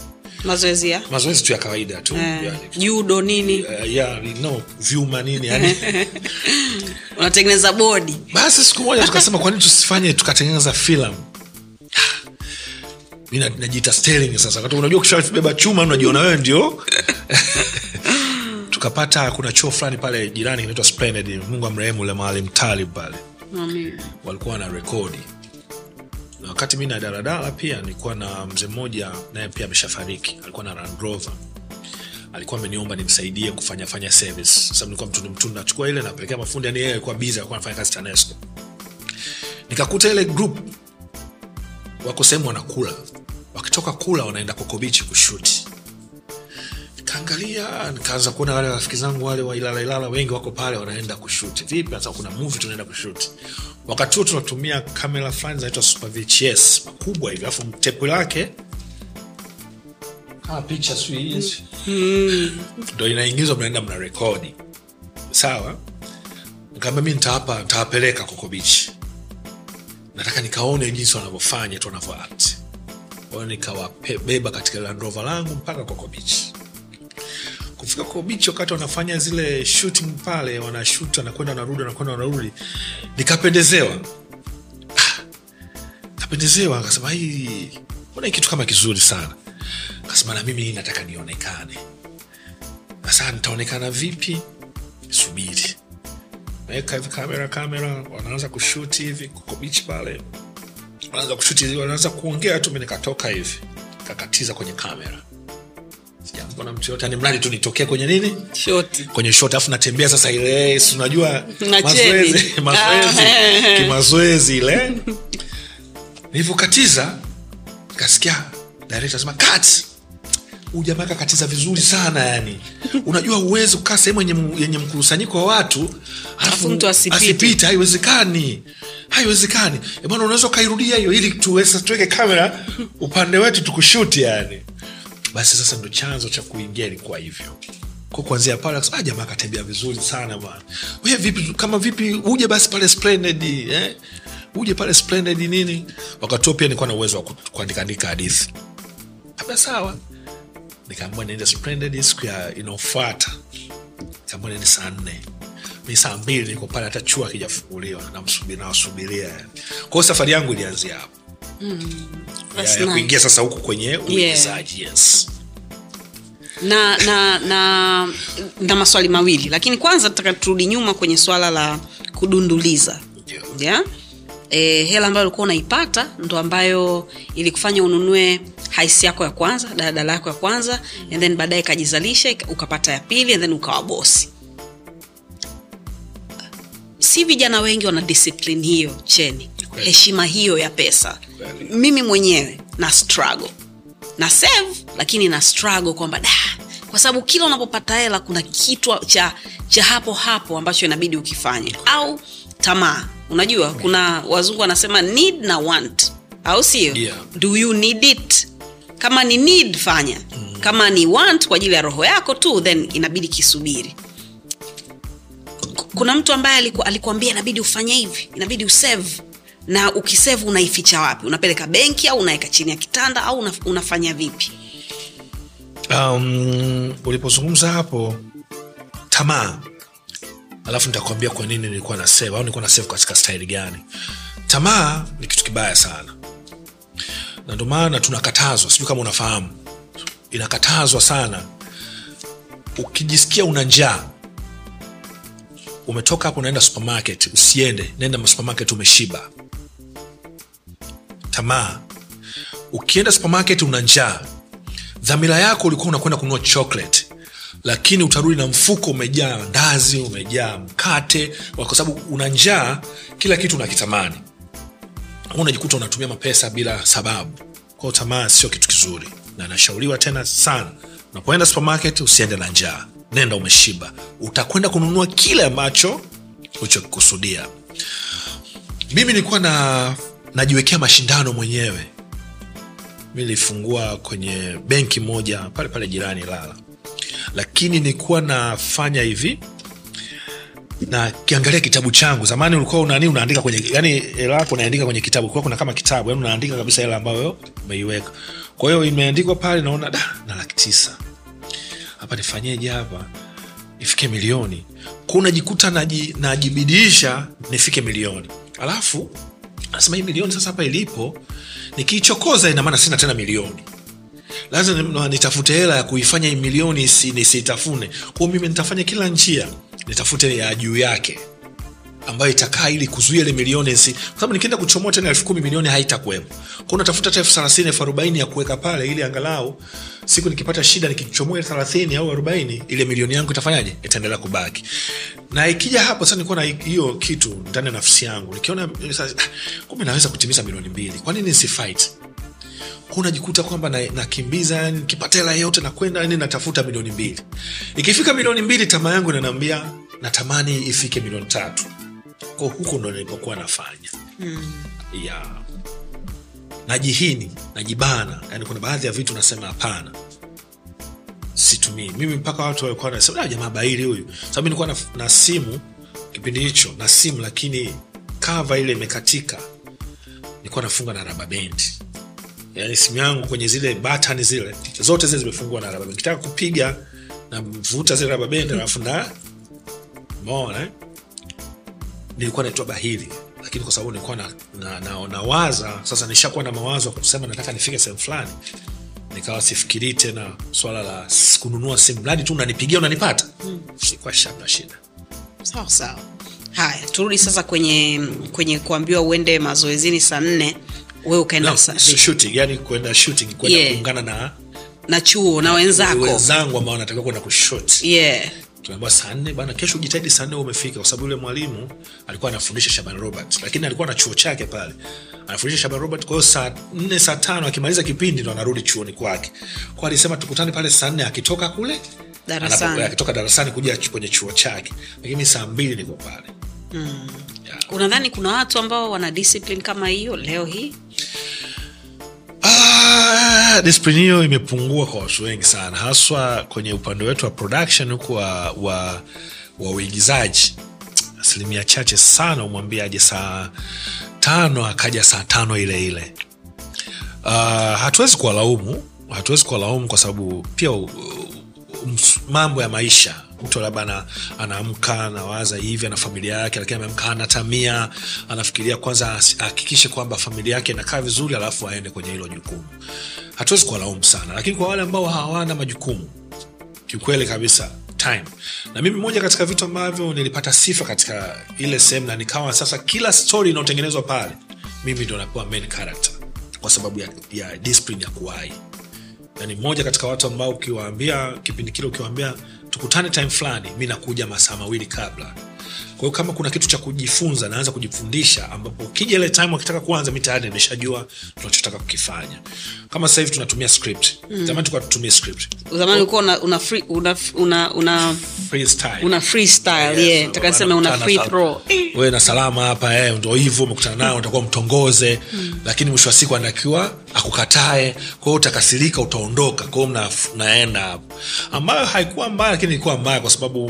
Mazoezi ya? Mazoezi tu ya kawaida tu eh, yani. judo nini? Uh, yeah, no vyuma nini yani. Unatengeneza bodi basi siku moja tukasema kwa nini tusifanye tukatengeneza filamu mi na- najiita Sterling sasa. Wakati unajua ukishabeba chuma unajiona wewe ndio tukapata kuna choo fulani pale jirani kinaitwa Splendid. Mungu amrehemu ule maalim talib pale. Walikuwa na rekodi. Na wakati mi na daladala pia nilikuwa na mzee mmoja naye pia ameshafariki. Alikuwa na Land alikuwa ameniomba nimsaidie kufanya fanya service. Sababu nilikuwa mtundu mtundu. Nachukua ile napelekea mafundi yani yeye alikuwa bizi alikuwa anafanya kazi TANESCO. Nikakuta ile group wako sehemu wanakula wakitoka kula wanaenda kokobichi kushuti nikaangalia nikaanza kuona wale rafiki zangu wale wa Ilala Ilala wengi wako pale wanaenda kushuti vipi sasa kuna movie tunaenda kushuti wakati huo tunatumia kamera fulani zinaitwa super VHS makubwa hivi alafu mtepu lake kama picha sijui hizi. Ndo inaingizwa mnaenda mna rekodi sawa? Nikaambia mi nitawapa nitawapeleka kokobichi nataka nikaone jinsi wanavyofanya tu wanavyo act kwayo nikawabeba katika landrova langu mpaka Coco Beach. kufika Coco Beach wakati wanafanya zile shooting pale wanashut wanakwenda wanarudi wanakwenda wanarudi nikapendezewa. Ah, kapendezewa akasema hii mbona kitu kama kizuri sana? Akasema na mimi nataka nionekane. Sasa nitaonekana vipi? Subiri. Naweka hivi kamera kamera wanaanza kushuti hivi Coco Beach pale wanaanza kushuti wanaanza kuongea tu mi nikatoka hivi kakatiza kwenye kamera. Sijaambona mtu yote ni mradi tu nitokee kwenye nini? Shoti. Kwenye shoti alafu natembea sasa ile unajua? Mazoezi mazoezi Ah. kimazoezi ile. Nilivyokatiza kasikia director sema cut. Ujamaa kakatiza vizuri sana yani unajua uwezi kukaa sehemu yenye, yenye mkusanyiko wa watu Alafu asipite. haiwezekani haiwezekani. Eh, bwana unaweza ukairudia hiyo ili tuweke kamera upande wetu tukushuti yani. Basi sasa ndo chanzo cha kuingia ilikuwa hivyo. Kwa kuanzia pale "Ah, jamaa akatembea vizuri sana bwana. We vipi kama vipi uje basi pale splendid eh? uje pale splendid nini? Wakati huo pia nilikuwa na uwezo wa ku- kuandikaandika hadithi. Kabla sawa. Nikaamua niende splendid siku ya inaofuata nikaamua niende saa nne mi saa mbili niko pale hata chuo akijafunguliwa nawasubiria kwa hiyo safari yangu ilianzia hapo ya, ya nice. kuingia sasa huku kwenye uigizaji yes na na na na maswali mawili lakini kwanza taka turudi nyuma kwenye swala la kudunduliza Yeah. yeah? e, hela ambayo ulikuwa unaipata ndo ambayo ilikufanya ununue haisi yako ya kwanza daladala yako ya kwanza and then baadaye ikajizalisha ukapata ya pili and then ukawa bosi si vijana wengi wana discipline hiyo cheni. Kweli. heshima hiyo ya pesa. Kweli. mimi mwenyewe na struggle. Na save lakini na struggle kwamba da kwa sababu kila unapopata hela kuna kitwa cha cha hapo hapo ambacho inabidi ukifanye. Au tamaa. Unajua kuna wazungu wanasema need na want. Au sio? Yeah. do you need it? Kama ni need fanya. Kama ni want kwa ajili ya roho yako tu then inabidi kisubiri kuna mtu ambaye aliku, alikuambia inabidi ufanye hivi inabidi usave. Na ukisave unaificha wapi? Unapeleka benki au unaweka chini ya kitanda au una, unafanya vipi? Um, ulipozungumza hapo tamaa. Alafu nitakwambia kwa nini nilikuwa na save au nilikuwa na save katika staili gani. Tamaa ni kitu kibaya sana. Na ndio maana tunakatazwa sijui kama unafahamu. Inakatazwa sana. Ukijisikia una njaa umetoka hapo unaenda supermarket usiende nenda supermarket umeshiba. Tamaa. Ukienda supermarket una njaa. Dhamira yako ulikuwa unakwenda kununua chocolate lakini utarudi na mfuko umejaa ndazi umejaa mkate kwa sababu una njaa kila kitu unakitamani unajikuta unatumia mapesa bila sababu. Kwao tamaa sio kitu kizuri na nashauriwa tena sana. Unapoenda supermarket usiende na njaa nenda umeshiba. Utakwenda kununua kile ambacho ulichokikusudia. Mimi nilikuwa na najiwekea mashindano mwenyewe. Mi nilifungua kwenye benki moja pale pale jirani lala lakini nilikuwa nafanya hivi na kiangalia kitabu changu. Zamani ulikuwa unani unaandika kwenye yani hela yako unaandika kwenye kitabu. Kwa kuna kama kitabu yani unaandika kabisa hela ambayo umeiweka. Kwa hiyo imeandikwa pale naona da na laki tisa hapa nifanyeje hapa? Ifike milioni. Kwa unajikuta naji, najibidiisha nifike milioni. Alafu nasema hii milioni sasa hapa ilipo nikiichokoza inamaana sina tena milioni. Lazima nitafute hela ya kuifanya hii milioni nisitafune. Kwao mimi nitafanya kila njia nitafute ya juu yake ambayo itakaa ili kuzuia ile milioni si kwa sababu nikienda kuchomoa tena elfu kumi milioni haitakuwepo kwao natafuta hata elfu thelathini elfu arobaini ya kuweka pale ili angalau siku nikipata shida nikichomoa ile thelathini au arobaini ile milioni yangu itafanyaje? Itaendelea kubaki. Na ikija hapo sasa nikuwa na hiyo kitu ndani ya nafsi yangu nikiona ah, kumbe naweza kutimiza milioni mbili. Kwa nini nisifight unajikuta kwamba nakimbiza na nikipata hela yote nakwenda yani natafuta milioni mbili. Ikifika milioni mbili tamaa yangu inanaambia natamani ifike milioni tatu ko huko ndo nilipokuwa nafanya. Mm. yeah. najihini najibana. Yani kuna baadhi ya vitu nasema hapana. Situmii. Mimi mpaka watu walikuwa nasema "Ah, jamaa baili huyu. Sababu nilikuwa na, na simu kipindi hicho na simu lakini kava ile imekatika. Nilikuwa nafunga na raba bendi yani simu yangu kwenye zile batani zile zote zile zimefungwa na raba bendi kitaka kupiga navuta zile raba bendi alafu na mona eh? Nilikuwa naitwa bahili lakini kwa sababu nilikuwa na, na, na, nawaza sasa nishakuwa na mawazo kusema nataka nifike sehemu fulani nikawa sifikirii tena swala la kununua simu. Mradi tu unanipigia unanipata? Mm. sikuwa shana shida. Sawa sawa. Haya turudi sasa kwenye kwenye kuambiwa uende mazoezini saa nne wewe ukaenda no, shooting yani kwenda shooting kwenda Yeah. kuungana na na chuo na wenzako. Wenzangu ambao wanatakiwa kwenda kushot yeah. Tunaambiwa saa nne bana kesho ujitahidi saa nne umefika kwa sababu yule mwalimu alikuwa anafundisha shaban robert lakini alikuwa na chuo chake pale. Anafundisha shaban robert kwa hiyo saa nne saa tano akimaliza kipindi ndo anarudi chuoni kwake. Kwa alisema tukutane pale saa nne akitoka kule Darasani. akitoka darasani kuja kwenye chuo chake. Lakini saa mbili niko pale. Yeah. unadhani kuna watu ambao wana discipline kama hiyo leo hii Ah, discipline hiyo imepungua kwa watu wengi sana haswa kwenye upande wetu wa production huku wa, wa, wa uigizaji. Asilimia chache sana umwambia aje saa tano akaja saa tano ile ile. Uh, hatuwezi kuwalaumu hatuwezi kuwalaumu kwa sababu pia u- u- mambo ya maisha mtu labda ana- anaamka anawaza hivi ana familia yake lakini ameamka anatamia anafikiria kwanza ahakikishe kwamba familia yake inakaa vizuri alafu aende kwenye hilo jukumu. Hatuwezi kuwalaumu sana lakini kwa wale ambao hawana majukumu kiukweli kabisa time. Na mimi moja katika vitu ambavyo nilipata sifa katika ile sehemu na nikawa sasa kila story inayotengenezwa pale mimi ndo napewa main character kwa sababu ya, ya discipline ya kuwai yani moja katika watu ambao ukiwaambia kipindi kile ukiwaambia tukutane time fulani mi nakuja masaa mawili kabla. Kwa hiyo kama kuna kitu cha kujifunza naanza kujifundisha ambapo ukija ile time wakitaka kuanza mi tayari nimeshajua tunachotaka kukifanya. Kama sasa hivi tunatumia script. Mm. zamani tulikuwa tutumie script. Zamani ulikuwa una, una, free, una, una, una, freestyle una freestyle Yes, yeah. so taka una free throw wewe na salama hapa eh, ndo hivyo umekutana nao utakuwa mtongoze lakini mwisho wa siku anatakiwa akukatae kwa hiyo utakasirika utaondoka kwa hiyo mnaenda hapo ambayo haikuwa mbaya lakini ilikuwa mbaya kwa sababu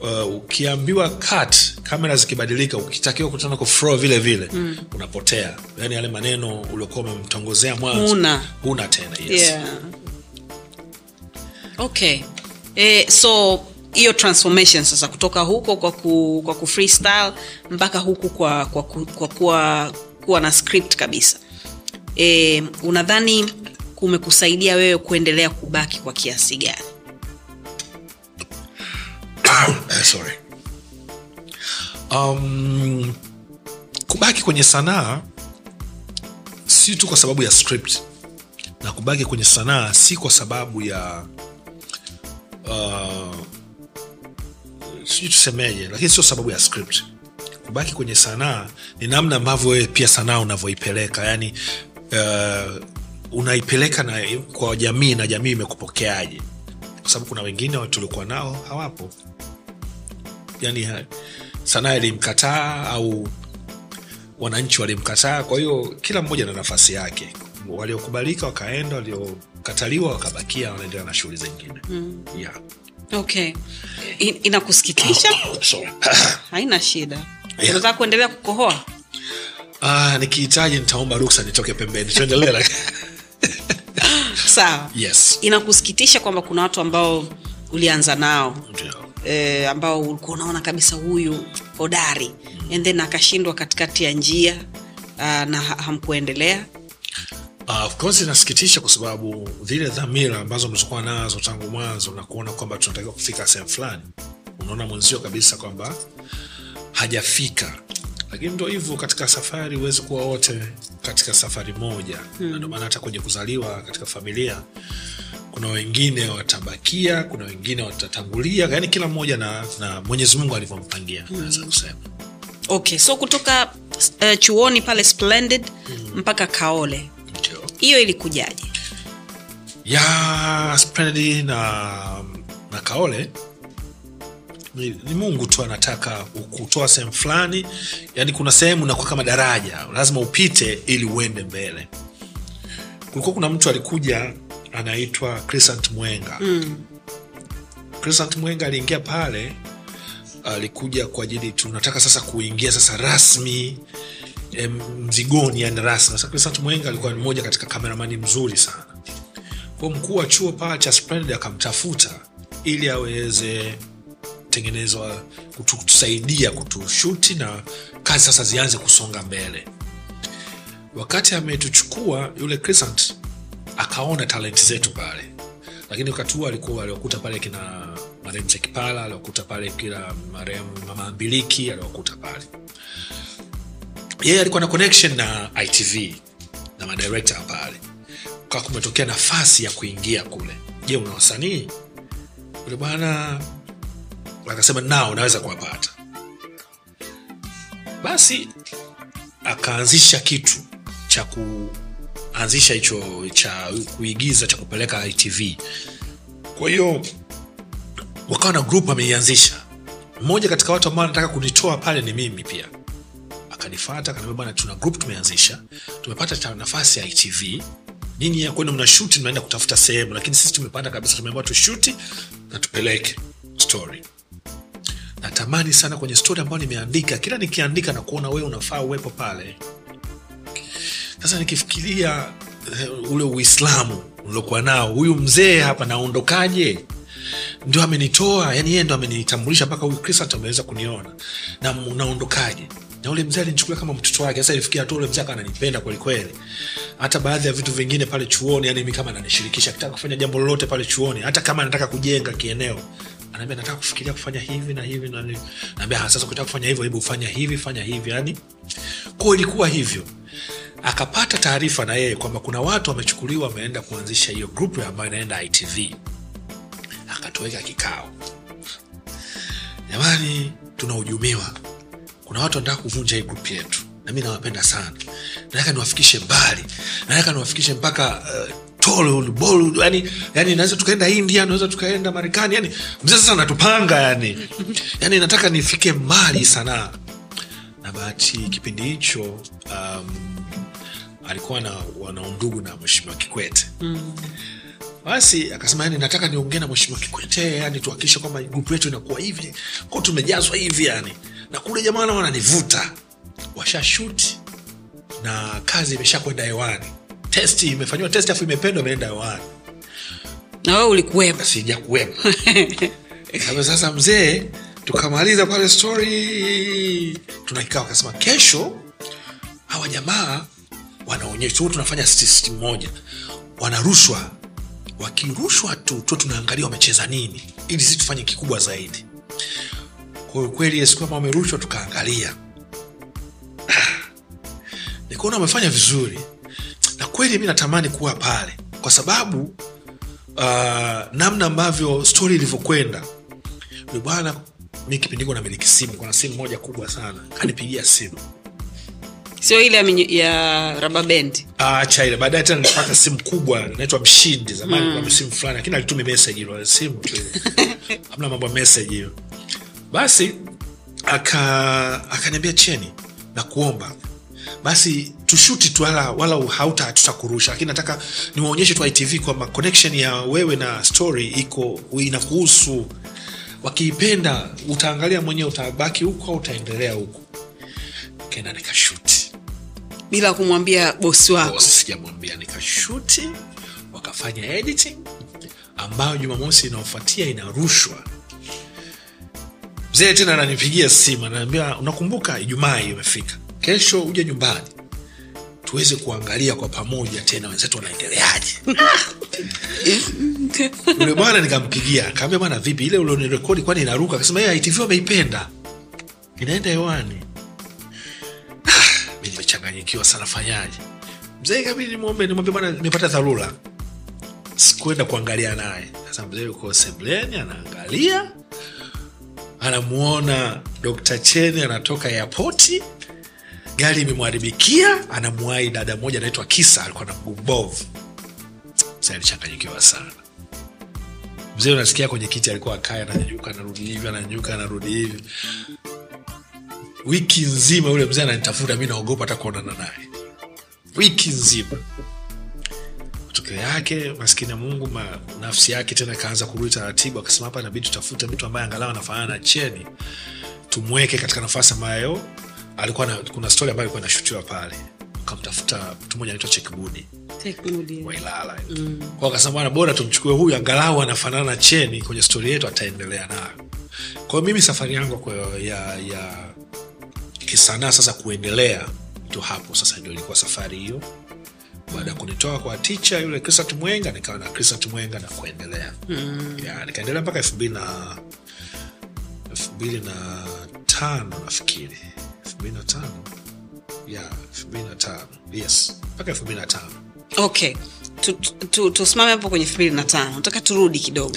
uh, ukiambiwa cut kamera zikibadilika ukitakiwa kukutana kufro vile vile mm. unapotea yani yale maneno uliokuwa umemtongozea mwanzo Huna. huna tena yes. yeah. okay eh, so hiyo transformation sasa kutoka huko kwa ku, kwa ku freestyle mpaka huku kwa, kwa, kwa kuwa, kuwa na script kabisa. E, unadhani kumekusaidia wewe kuendelea kubaki kwa kiasi gani? Eh, sorry. Um, kubaki kwenye sanaa si tu kwa sababu ya script. Na kubaki kwenye sanaa si kwa sababu ya uh, sijui tusemeje lakini sio sababu ya script. Kubaki kwenye sanaa ni namna ambavyo wewe pia sanaa unavyoipeleka yani uh, unaipeleka na kwa jamii na jamii imekupokeaje? Kwa sababu kuna wengine tuliokuwa nao hawapo. Yani sanaa ilimkataa au wananchi walimkataa kwa hiyo kila mmoja na nafasi yake. Waliokubalika wakaenda waliokataliwa wakabakia wanaendelea na shughuli zingine. Mm. yeah. Okay. In, inakusikitisha? Haina shida. Yeah. unataka kuendelea kukohoa? Uh, nikihitaji nitaomba ruksa nitoke pembeni. Tuendelee sawa. Yes. Inakusikitisha kwamba kuna watu ambao ulianza nao? Yeah. e, ambao ulikuwa unaona kabisa huyu hodari. And then akashindwa katikati ya njia uh, na hamkuendelea Uh, of course inasikitisha kwa sababu zile dhamira ambazo mlizokuwa nazo tangu mwanzo na kuona kwamba tunatakiwa kufika sehemu fulani unaona mwenzio kabisa kwamba hajafika. Lakini ndo hivyo katika safari huwezi kuwa wote katika safari moja. Hmm. na ndio maana hata kwenye kuzaliwa katika familia kuna wengine watabakia kuna wengine watatangulia yani kila mmoja na, na mwenyezi mungu alivyompangia naweza kusema. Okay so kutoka uh, chuoni pale splendid mpaka kaole hiyo ilikujaje? Ya Splendid na, na kaole. Ni, ni mungu tu anataka kutoa sehemu fulani. Yani kuna sehemu nakuwa kama daraja. Lazima upite ili uende mbele. Kulikuwa kuna mtu alikuja anaitwa crisant mwenga. Mm. crisant mwenga aliingia pale alikuja kwa ajili tunataka sasa kuingia sasa rasmi mzigoni yani rasmi. Crisant mwenga alikuwa ni mmoja katika kameramani mzuri sana. Kwa mkuu wa chuo pale cha Splendid akamtafuta ili aweze tengenezwa kutu- kutusaidia kutushuti na kazi sasa zianze kusonga mbele. Wakati ametuchukua yule Crescent akaona talenti zetu pale. Lakini wakati huo alikuwa aliokuta pale kina marehemu Chekipala aliokuta pale kila marehemu mama aliokuta pale yeye alikuwa na connection na ITV na madirekta pale. Kaa kumetokea nafasi ya kuingia kule. Je una wasanii? Ule bwana akasema nao naweza kuwapata. Basi akaanzisha kitu cha kuanzisha hicho cha kuigiza cha kupeleka itv kwa hiyo wakawa na grup ameianzisha mmoja katika watu ambao anataka kunitoa pale ni mimi pia akanifata akaniambia bwana tuna group tumeanzisha tumepata nafasi ya itv nyinyi ya kwenda mnashuti mnaenda kutafuta sehemu lakini sisi tumepanda kabisa tumeambiwa tushuti na tupeleke story. Natamani sana kwenye story ambayo nimeandika kila nikiandika na kuona wewe unafaa uwepo pale. Sasa nikifikiria eh, ule uislamu uliokuwa nao huyu mzee hapa naondokaje? Ndio amenitoa yani yeye ndo amenitambulisha mpaka huyu Kristo ameweza kuniona. Na naondokaje na ule mzee alinichukulia kama mtoto wake. Sasa ilifikia tu ule mzee ananipenda kwelikweli hata baadhi ya vitu vingine pale chuoni yani mi kama ananishirikisha akitaka kufanya jambo lolote pale chuoni hata kama anataka kujenga kieneo anaambia nataka kufikiria kufanya hivi na hivi na naambia "Ah, sasa ukitaka kufanya hivyo hebu fanya hivi fanya hivi. Yani kwao ilikuwa hivyo. Akapata taarifa na yeye kwamba kuna watu wamechukuliwa wameenda kuanzisha hiyo grupu ambayo inaenda itv akatuweka kikao. Jamani tunahujumiwa kuna watu wanataka kuvunja hii grupu yetu. Na mi nawapenda sana. Nataka niwafikishe mbali. Nataka niwafikishe mpaka uh, Bollywood, yani, yani naweza tukaenda india naweza tukaenda marekani yani mzee sasa natupanga yani. Yani nataka nifike mbali sana. Na bahati kipindi hicho um, alikuwa na wanaundugu na mweshimiwa kikwete. Basi akasema yani nataka niongee na mweshimiwa kikwete yani tuhakikishe kwamba grupu yetu inakuwa hivi. Ko tumejazwa hivi yani na kule jamaa nao wananivuta. Washashuti na kazi imesha kwenda hewani. Testi imefanyiwa testi afu imependwa imeenda hewani. Na wewe ulikuwepo sijakuwepo Sasa- sasa mzee tukamaliza pale story. Tunakikaa wakasema kesho hawa jamaa wanaonyesha tu tunafanya system moja. Wanarushwa. Wakirushwa tu tu tunaangalia wamecheza nini ili si tufanye kikubwa zaidi kwa kweli siku kama wamerushwa tukaangalia. Nikaona wamefanya vizuri. Na kweli mi natamani kuwa pale. Kwa sababu uh, namna ambavyo stori ilivyokwenda yule bwana mi kipindi hiko namiliki simu kuna simu moja kubwa sana. Kanipigia simu. Sio ile ya, raba bendi acha ile. Baadaye tena nilipata simu kubwa inaitwa mshindi. Zamani mm. simu fulani lakini alitumi message ile simu tu. Hamna mambo ya message hiyo basi aka akaniambia cheni na kuomba basi tushuti tu wala, wala hauta tutakurusha lakini nataka niwaonyeshe tu itv kwamba connection ya wewe na story iko inakuhusu. Wakiipenda utaangalia mwenyewe utabaki huko au utaendelea huko. Kenda nikashuti bila kumwambia bosi wako. Sijamwambia nikashuti wakafanya editing ambayo jumamosi inaofuatia inarushwa mzee tena ananipigia simu ananiambia unakumbuka ijumaa imefika kesho uje nyumbani. Tuweze kuangalia kwa pamoja tena wenzetu wanaendeleaje. Yule bwana nikampigia kaambia bwana vipi ile ulionirekodi kwani inaruka? Akasema "Eh, itv ameipenda, inaenda hewani. Mi nimechanganyikiwa sana fanyaje mzee kabidi nimwombe nimwambie bwana nimepata dharura. Sikuenda kuangalia naye. Sasa mzee yuko sebleni anaangalia anamuona dr cheni anatoka airpoti gari imemwharibikia anamwahi dada moja anaitwa kisa alikuwa na mguu mbovu. Mzee alichanganyikiwa sana. Mzee unasikia kwenye kiti alikuwa akaya, ananyanyuka anarudi hivi ananyanyuka anarudi hivi. Wiki nzima yule mzee ananitafuta mi naogopa hata kuonana naye. Wiki nzima matokeo yake maskini ya mungu ma, nafsi yake tena ikaanza kurudi taratibu akasema hapa inabidi tutafute mtu ambaye angalau anafanana na cheni. Tumweke katika nafasi ambayo alikuwa na, kuna stori ambayo alikuwa inashutiwa pale. Ukamtafuta mtu mmoja anaitwa chekibudi wailala. Mm. kwa akasema bwana bora tumchukue huyu angalau anafanana na cheni kwenye stori yetu ataendelea nayo. Kwao mimi safari yangu kwa ya, ya kisanaa sasa kuendelea tu hapo sasa ndio ilikuwa safari hiyo baada ya kunitoa kwa ticha yule krisat mwenga nikawa na krisat mwenga na kuendelea. Mm. ya, nikaendelea mpaka elfu mbili na elfu mbili na tano nafikiri. Elfu mbili na tano? Ya elfu mbili na tano. Yes mpaka elfu mbili na tano. Okay tusimame tu, hapo kwenye elfu mbili na tano. Nataka turudi kidogo.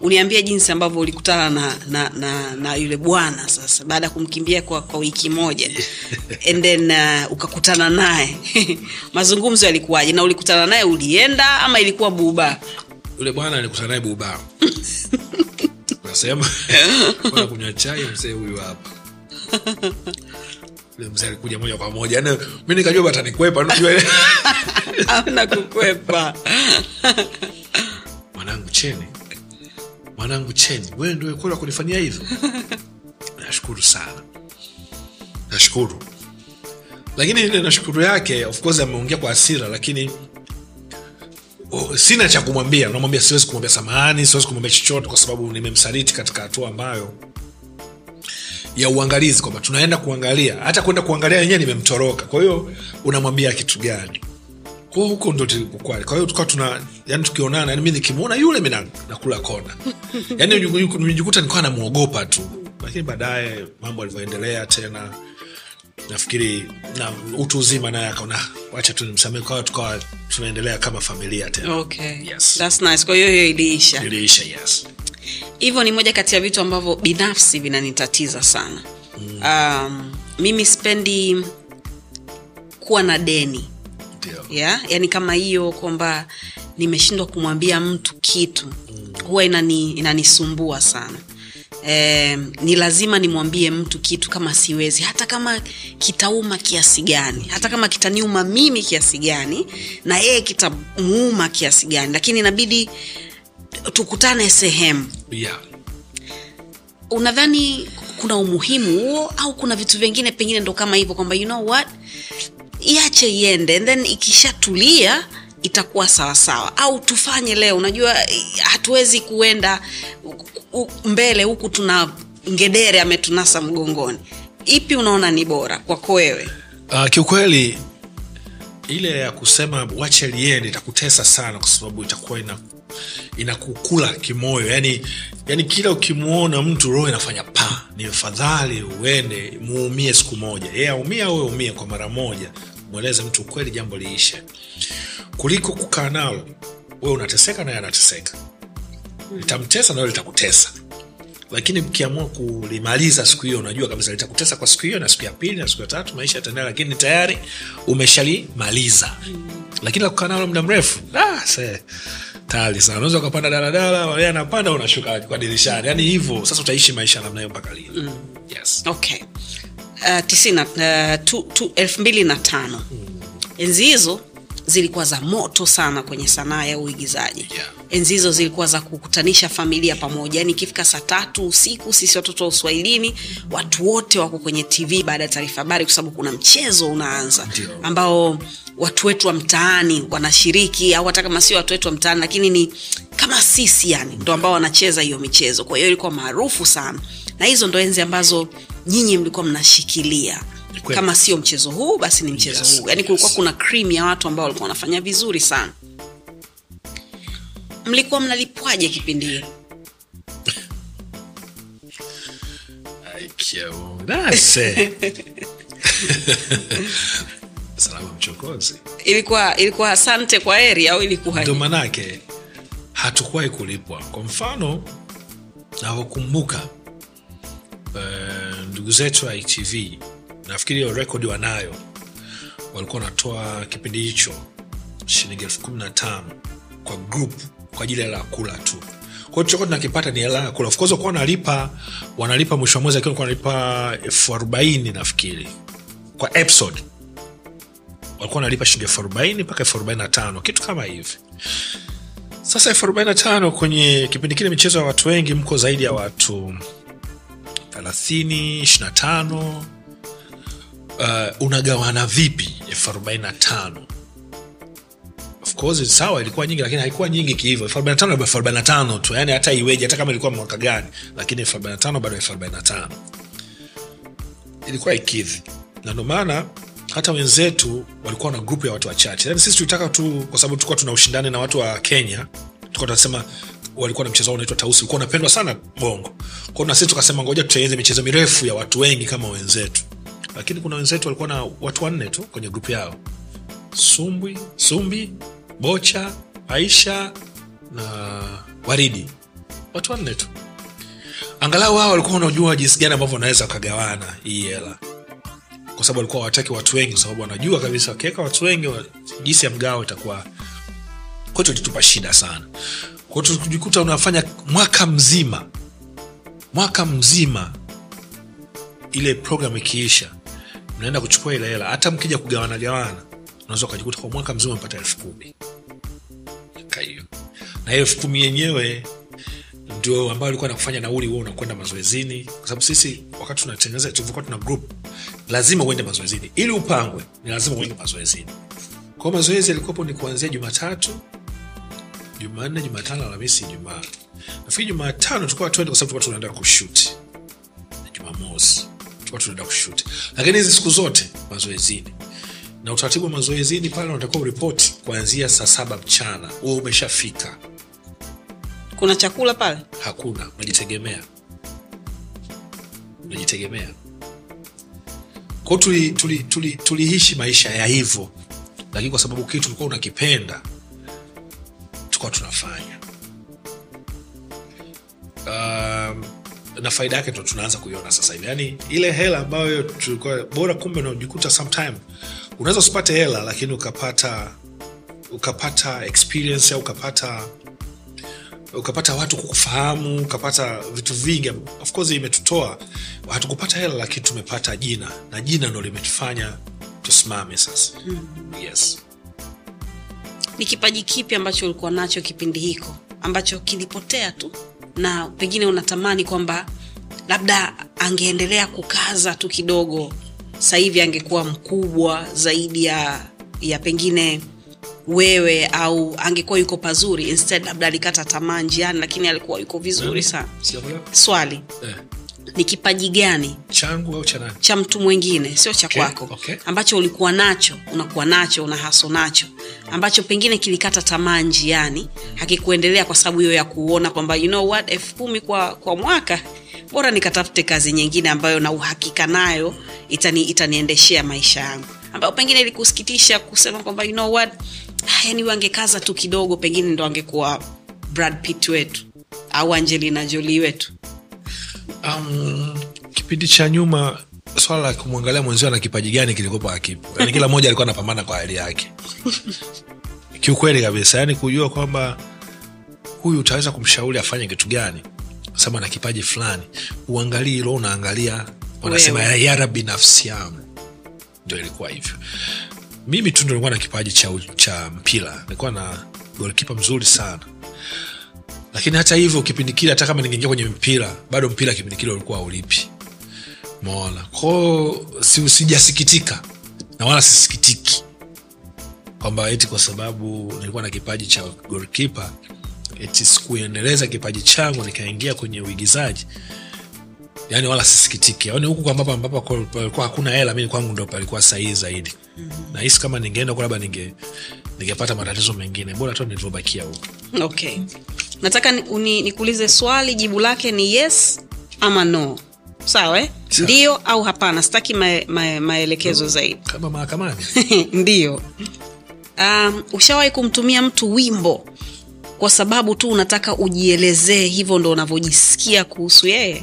Uniambie jinsi ambavyo ulikutana na, na, na, na yule bwana sasa baada ya kumkimbia kwa, kwa wiki moja. And then uh, ukakutana naye. Mazungumzo yalikuwaje? Na ulikutana naye ulienda ama ilikuwa buba? Yule bwana alikutana naye buba. Nasema kunywa chai mzee huyu hapa. Mzee alikuja moja kwa moja. Mi nikajua batanikwepa unajua amna kukwepa. Mwanangu cheni. Mwanangu cheni wewe ndio kula kunifanyia hivyo? Nashukuru sana. Nashukuru. Lakini ile nashukuru yake of course ameongea kwa asira lakini oh, sina cha kumwambia. Namwambia siwezi kumwambia samahani siwezi kumwambia chochote kwa sababu nimemsaliti katika hatua ambayo ya uangalizi kwamba tunaenda kuangalia. Hata kwenda kuangalia yenyewe nimemtoroka. Kwa hiyo unamwambia kitu gani kwa huko ndo tulipokuwa. Kwa hiyo tukawa tuna yani tukionana yani mi nikimwona yule mimi na- nakula kona. Yani nimejikuta nilikuwa namwogopa tu. Lakini baadaye mambo alivyoendelea tena nafikiri na utu uzima naye akaona wacha tu nimsamehe. Kwa tukawa tunaendelea kama familia tena. Okay. Yes. That's nice. kwa hiyo hiyo iliisha. Iliisha yes. Hivyo ni moja kati ya vitu ambavyo binafsi vinanitatiza sana. Um, mimi sipendi kuwa na deni yeah? Yani kama hiyo kwamba nimeshindwa kumwambia mtu kitu huwa inani, inanisumbua sana. Eh, ni lazima nimwambie mtu kitu kama siwezi. Hata kama kitauma kiasi gani hata kama kitaniuma mimi kiasi gani na yeye kitamuuma kiasi gani lakini inabidi tukutane sehemu. Yeah. unadhani kuna umuhimu huo au kuna vitu vingine pengine ndo kama hivyo kwamba you know what iache iende then ikishatulia itakuwa sawasawa au tufanye leo unajua hatuwezi kuenda mbele huku tuna ngedere ametunasa mgongoni. Ipi unaona ni bora kwako wewe? Uh, kiukweli ile ya kusema wache liende itakutesa sana kwa sababu itakuwa ina inakukula kimoyo. Yani, yani kila ukimwona mtu roho inafanya pa. Ni fadhali uende muumie siku moja. Yeye aumia au wewe umie kwa mara moja mweleze mtu ukweli jambo liishe. Kuliko kukaa nalo wewe unateseka naye anateseka. Litamtesa nayo litakutesa. Lakini mkiamua kulimaliza siku hiyo unajua kabisa litakutesa kwa siku hiyo na siku ya pili na siku ya tatu maisha yataendelea lakini tayari umeshalimaliza. Lakini la kukaa nalo muda mrefu ah, tayari sana. Unaweza ukapanda daladala yeye anapanda unashuka kwa dirishani. Yaani hivyo sasa utaishi maisha namna hiyo mpaka lini? Yes. okay elfu mbili na tano. Enzi hizo zilikuwa za moto sana kwenye sanaa ya uigizaji. Yeah. enzi hizo zilikuwa za kukutanisha familia pamoja. Yani ikifika saa tatu usiku sisi watoto wa uswahilini watu wote wako kwenye tv baada ya taarifa habari kwa sababu kuna mchezo unaanza. Ambao watu wetu wa mtaani wanashiriki au hata kama sio watu wetu wa mtaani lakini ni kama sisi yani ndo ambao wanacheza hiyo michezo. Kwa hiyo ilikuwa maarufu sana. Na hizo ndo enzi ambazo nyinyi mlikuwa mnashikilia. Ni kama sio mchezo huu basi ni mchezo Yes, huu. Yani kulikuwa yes. kuna cream ya watu ambao walikuwa wanafanya vizuri sana. Mlikuwa mnalipwaje kipindi hilo salama mchokozi. Ilikuwa ilikuwa asante kwa heri au ilikuwa ndo manake hatukuwahi kulipwa. Kwa mfano navyokumbuka uh, ndugu zetu wa itv nafikiri hiyo rekodi wanayo. Walikuwa wanatoa kipindi hicho shilingi elfu kumi na tano kwa group kwa ajili ya hela ya kula tu. Kwa hiyo tunakipata ni hela ya kula. Of course wanalipa wanalipa mwisho wa mwezi akiwa wanalipa elfu arobaini nafikiri. Kwa episode. Walikuwa wanalipa shilingi elfu arobaini mpaka elfu arobaini na tano. Kitu kama hivi. Sasa elfu arobaini na tano kwenye kipindi kile michezo ya watu wengi mko zaidi ya watu thelathini ishirina tano. Uh, unagawana vipi elfu arobaini na tano? Course sawa ilikuwa nyingi lakini haikuwa nyingi kihivyo elfu arobaini na tano elfu arobaini na tano tu yani hata iweje hata kama ilikuwa mwaka gani lakini elfu arobaini na tano bado elfu arobaini na tano. Ilikuwa ikidhi. Na ndo maana hata wenzetu walikuwa na grupu ya watu wachache. Yani sisi tulitaka tu kwa sababu tulikuwa tuna ushindani na watu wa kenya tulikuwa tunasema walikuwa na mchezo wao unaitwa tausi. Ulikuwa unapendwa sana bongo. Kwao na sisi tukasema ngoja tutengeneze michezo mirefu ya watu wengi kama wenzetu. Lakini kuna wenzetu walikuwa na watu wanne tu kwenye grupu yao. Sumbwi sumbi bocha aisha na waridi. Watu wanne tu. Angalau hao walikuwa wanajua jinsi gani ambavyo wanaweza wakagawana hii hela. Kwa sababu walikuwa hawataki watu wengi kwa sababu wanajua kabisa wakiweka watu wengi jinsi ya mgao itakuwa kwetu ilitupa shida sana. Kwa hiyo tukijikuta unafanya mwaka mzima mwaka mzima ile program ikiisha mnaenda kuchukua ile hela. Hata mkija kugawana gawana unaweza ukajikuta kwa mwaka mzima mpata elfu kumi. Hiyo. Na hiyo elfu kumi yenyewe ndio ambayo alikuwa nakufanya nauli huo unakwenda mazoezini. Kwa sababu sisi wakati tunatengeneza tulivyokuwa tuna group lazima uende mazoezini. Ili upangwe ni lazima uende mazoezini. Kwao mazoezi yalikuwepo ni kuanzia jumatatu jumanne jumatano alhamisi ijumaa. Nafikiri jumatano tulikuwa twende kwa sababu tulikuwa tunaenda kushuti na jumamosi tulikuwa tunaenda kushuti lakini hizi siku zote mazoezini. Na utaratibu wa mazoezini pale unatakiwa uripoti kuanzia saa saba mchana. Huo umeshafika. Kuna chakula pale? Hakuna. Unajitegemea. Unajitegemea. Kwao tuliishi tuli, tuli, tuli maisha ya hivyo. Lakini kwa sababu kitu ulikuwa unakipenda tukawa tunafanya. Um, na faida yake ndo tunaanza kuiona sasa hivi. Yaani ile hela ambayo tulikuwa bora kumbe unajikuta sometime unaweza usipate hela lakini ukapata ukapata experience au ukapata ukapata watu kukufahamu ukapata vitu vingi. Of course imetutoa. Hatukupata hela lakini tumepata jina. Na jina ndo limetufanya tusimame sasa. Yes ni kipaji kipi ambacho ulikuwa nacho kipindi hiko ambacho kilipotea tu na pengine unatamani kwamba labda angeendelea kukaza tu kidogo sasa hivi angekuwa mkubwa zaidi ya ya pengine wewe au angekuwa yuko pazuri instead labda alikata tamaa njiani lakini alikuwa yuko vizuri sana. swali. Eh, ni kipaji gani? Changu au cha nani? Cha mtu mwingine sio cha Okay, kwako. okay. ambacho ulikuwa nacho unakuwa nacho una haso nacho. Ambacho pengine kilikata tamaa njiani hakikuendelea kwa sababu hiyo ya kuona kwamba you know what elfu kumi kwa, kwa mwaka bora nikatafute kazi nyingine ambayo na uhakika nayo itani, itaniendeshea maisha yangu. Ambayo pengine ilikusikitisha kusema kwamba you know what ah, yani huyu angekaza tu kidogo pengine ndo angekuwa brad pitt wetu au angelina joli wetu um, kipindi cha nyuma swala la kumwangalia mwenzio ana kipaji gani kilikopo akipo yani kila mmoja alikuwa anapambana kwa hali yake. Kiukweli kabisa yani kujua kwamba huyu utaweza kumshauri afanye kitu gani sema na kipaji fulani uangalii ilo unaangalia wanasema yara binafsi yangu. Ndo ilikuwa hivyo. Mimi tu ndo nilikuwa na kipaji cha, cha mpira. Nilikuwa na golkipa mzuri sana lakini hata hivyo kipindi kile hata kama ningeingia kwenye mpira bado mpira kipindi kile ulikuwa ulipi mona kwao si, sijasikitika na wala sisikitiki kwamba eti kwa sababu nilikuwa na kipaji cha golkipa eti sikuendeleza kipaji changu nikaingia kwenye uigizaji yani wala sisikitiki. Yani huku ambapo ambapo palikuwa hakuna hela mimi kwangu ndo palikuwa sahihi zaidi. Nahisi kama ningeenda labda ninge ningepata matatizo mengine. Bora tu nilivyobakia huko. Okay nataka ni- swali jibu lake ni yes ama no. Sawa eh? Ndio au hapana? Sitaki mae, mae, maelekezo zaidi. Kama mahakamani. Ndio. Um, ushawahi kumtumia mtu wimbo kwa sababu tu unataka ujielezee hivyo ndo unavyojisikia kuhusu yeye?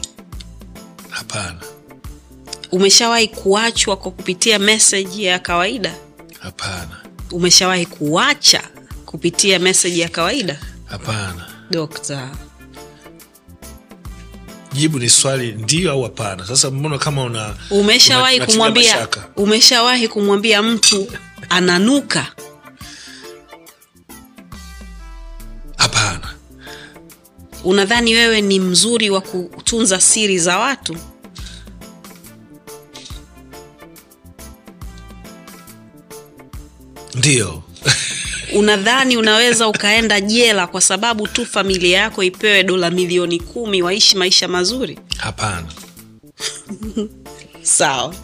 Hapana. Umeshawahi kuachwa kwa kupitia meseji ya kawaida? Hapana. Umeshawahi kuacha kupitia meseji ya kawaida? Hapana dokta. Jibu ni swali ndio au hapana? Sasa mbona kama una umeshawahi kumwambia umeshawahi kumwambia mtu ananuka? Hapana. Unadhani wewe ni mzuri wa kutunza siri za watu? Ndio unadhani unaweza ukaenda jela kwa sababu tu familia yako ipewe dola milioni kumi waishi maisha mazuri? Hapana. Sawa.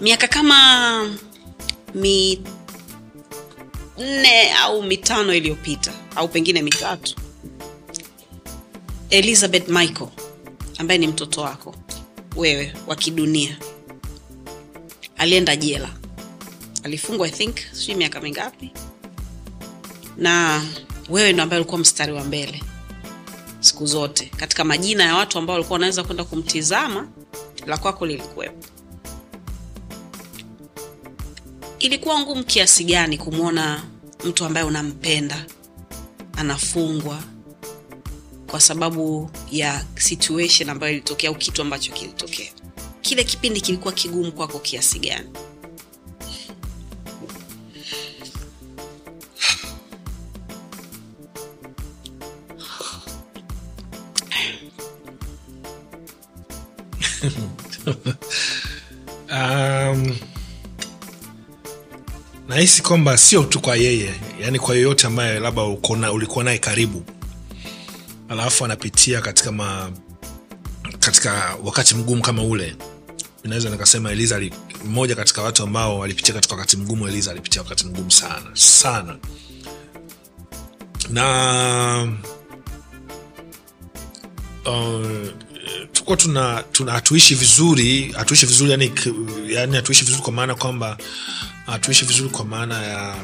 Miaka kama minne au mitano iliyopita au pengine mitatu elizabeth michael ambaye ni mtoto wako wewe wa kidunia alienda jela alifungwa i think sijui miaka mingapi. Na wewe ndo ambaye ulikuwa mstari wa mbele siku zote. Katika majina ya watu ambao walikuwa wanaweza kwenda kumtizama la kwako lilikuwepo. Ilikuwa ngumu kiasi gani kumwona mtu ambaye unampenda anafungwa kwa sababu ya situation ambayo ilitokea au kitu ambacho kilitokea? Kile kipindi kilikuwa kigumu kwako kiasi gani um, nahisi kwamba sio tu kwa yeye yani kwa yoyote ambaye labda ulikuwa naye karibu. Alafu anapitia katika ma, katika wakati mgumu kama ule. Naweza nikasema eliza mmoja katika watu ambao walipitia katika wakati mgumu eliza alipitia wakati mgumu sana sana. Na uh, tukuwa tuna tuna hatuishi vizuri hatuishi vizuri yani, yani hatuishi vizuri kwa maana kwamba hatuishi vizuri kwa maana ya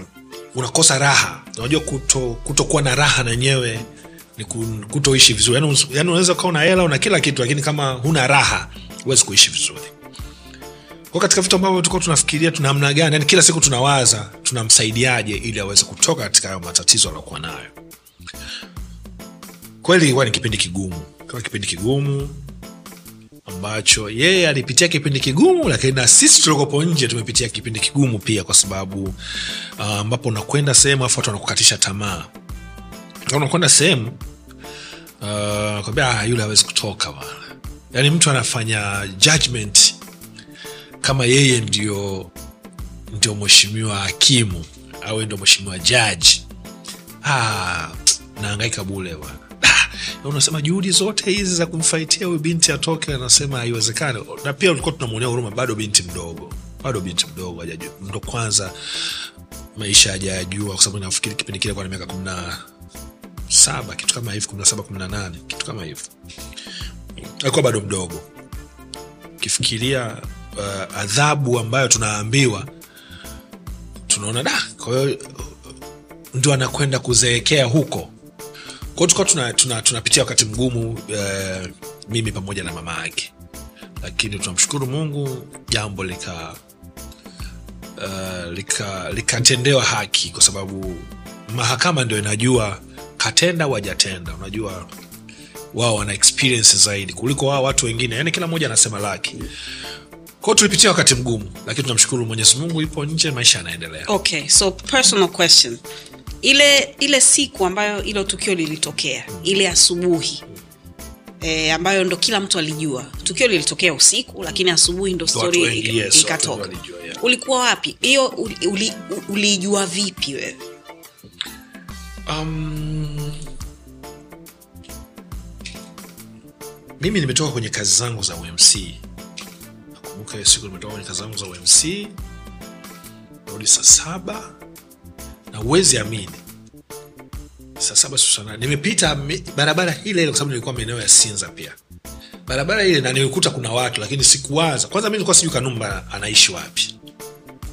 unakosa raha. Unajua kuto na raha nenyewe ni ku- kutoishi vizuri. Yani, yani unaweza ukawa una hela una kila kitu lakini kama huna raha huwezi kuishi vizuri. Kwa katika vitu ambavyo tulikuwa tunafikiria tuna namna gani yani kila siku tunawaza tunamsaidiaje ili aweze kutoka katika hayo matatizo aliokuwa nayo. Kweli ilikuwa ni kipindi kigumu. Kama kipindi kigumu ambacho yeye alipitia kipindi kigumu lakini na sisi tuliokopo nje tumepitia kipindi kigumu pia kwa sababu ambapo ambapo unakwenda sehemu afu watu wanakukatisha tamaa. Unakwenda sehemu uh, ah, yule hawezi kutoka bana. Yani mtu anafanya judgment kama yeye ndio ndio mheshimiwa hakimu au ndio mheshimiwa jaji. Ah, naangaika bule bwana. Ah, na unasema juhudi zote hizi za kumfaitia huyu binti atoke anasema haiwezekani. Na pia ulikuwa tunamwonea huruma bado binti mdogo bado binti mdogo ndo kwanza maisha hajayajua kwa sababu nafikiri kipindi kile kwa na miaka kumi na saba kitu kama hivi kumi na saba kumi na nane kitu kama hivyo alikuwa bado mdogo. Ukifikiria uh, adhabu ambayo tunaambiwa tunaona da. Kwa hiyo ndio anakwenda kuzeekea huko kwao tukawa tunapitia tuna, tuna wakati mgumu eh, mimi pamoja na mama yake. Lakini tunamshukuru mungu jambo lika uh, lika likatendewa haki kwa sababu mahakama ndio inajua katenda wajatenda. Unajua wao wana experience zaidi kuliko wao watu wengine. Yani kila mmoja anasema lake. Kwao tulipitia wakati mgumu lakini tunamshukuru mwenyezi mungu ipo nje maisha yanaendelea. Okay so personal question ile ile siku ambayo ilo tukio lilitokea ile asubuhi E, ambayo ndo kila mtu alijua. Tukio lilitokea usiku lakini asubuhi ndo stori ikatoka. yeah. ulikuwa wapi? Hiyo uli- uli- uliijua vipi wewe? Um, mimi nimetoka kwenye kazi zangu za umc nakumbuka hiyo siku nimetoka kwenye kazi zangu za umc rudi saa saba na uwezi amini. Saa saba mi- barabara ile ile kwa sababu nilikuwa maeneo ya sinza pia. Barabara ile na nilikuta kuna watu lakini sikuwaza kwanza mi nilikuwa sijui kanumba anaishi wapi.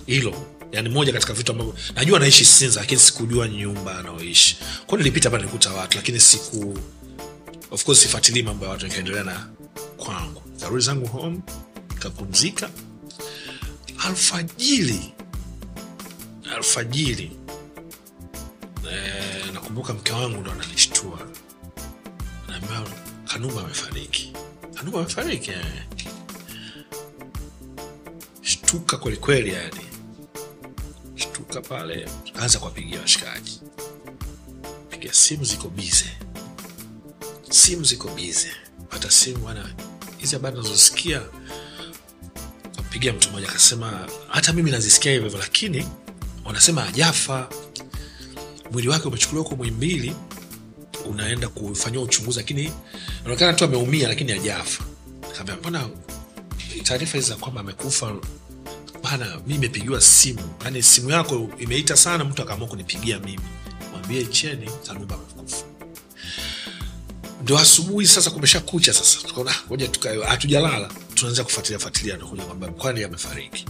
Hilo yani moja katika vitu ambavyo najua anaishi sinza lakini sikujua nyumba anaoishi kwao nilipita pale nikuta watu lakini siku of course sifuatilii mambo ya watu nikaendelea na kwangu. Karudi zangu home nikapumzika. Alfajiri alfajiri eh, nakumbuka mke wangu ndo ananishtua naambia kanumba amefariki. Kanumba amefariki eh. shtuka kwelikweli yani. Shtuka pale. Anza kuwapigia washikaji. Piga simu ziko bize. Simu ziko bize. Hata simu bana hizi habari nazosikia kapigia mtu mmoja akasema hata mimi nazisikia hivyo lakini wanasema ajafa mwili wake umechukuliwa huko mwimbili unaenda kufanyiwa uchunguzi lakini inaonekana tu ameumia lakini ajafa kaambia mbona taarifa hizi za kwamba amekufa bana mi imepigiwa simu. Yani simu yako imeita sana mtu akaamua kunipigia mimi. Mwambie cheni kanumba amekufa. Ndo asubuhi sasa kumesha kucha sasa. Tukaona "Ah, ngoja tukae hatujalala. Tunaanza kufuatilia fuatilia nakuja kwamba kwani amefariki.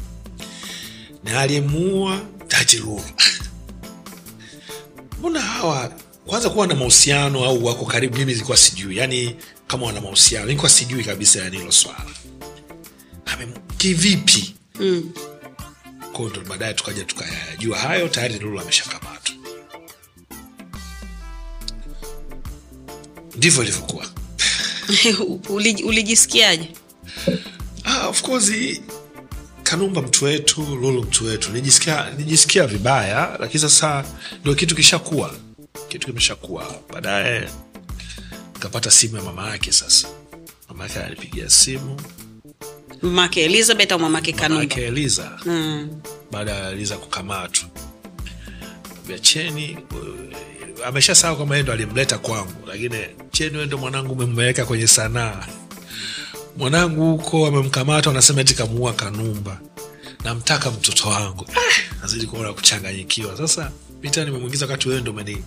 Na aliyemuua tajiruru mbona hawa kwanza kuwa na mahusiano au wako karibu mimi nilikuwa sijui. Yani kama wana mahusiano nilikuwa sijui kabisa yani hilo swala. Kivipi? Mm. kwao ndo baadaye tukaja tukayajua. Hayo tayari lulu ameshakamatwa. Ndivyo ilivyokuwa. Ulijisikiaje? Ah, of course kanumba mtu wetu lulu mtu wetu. Nijisikia, nijisikia vibaya lakini sasa ndio kitu kishakuwa. Kitu kimeshakuwa. Baadaye kapata simu ya mama yake sasa. Mama yake alipigia simu. Mamake elizabeth au mama kanumba? Yake eliza. Mm. baada ya Eliza kukamatwa cheni uh, amesha sawa kwamba yeye ndo alimleta kwangu lakini cheni wewe ndo mwanangu umemweka kwenye sanaa mwanangu huko amemkamata anasema eti kamuua kanumba. Namtaka mtoto wangu. Ah, nazidi kuona kuchanganyikiwa. Sasa mita nimemwingiza wakati wewe ndo umeni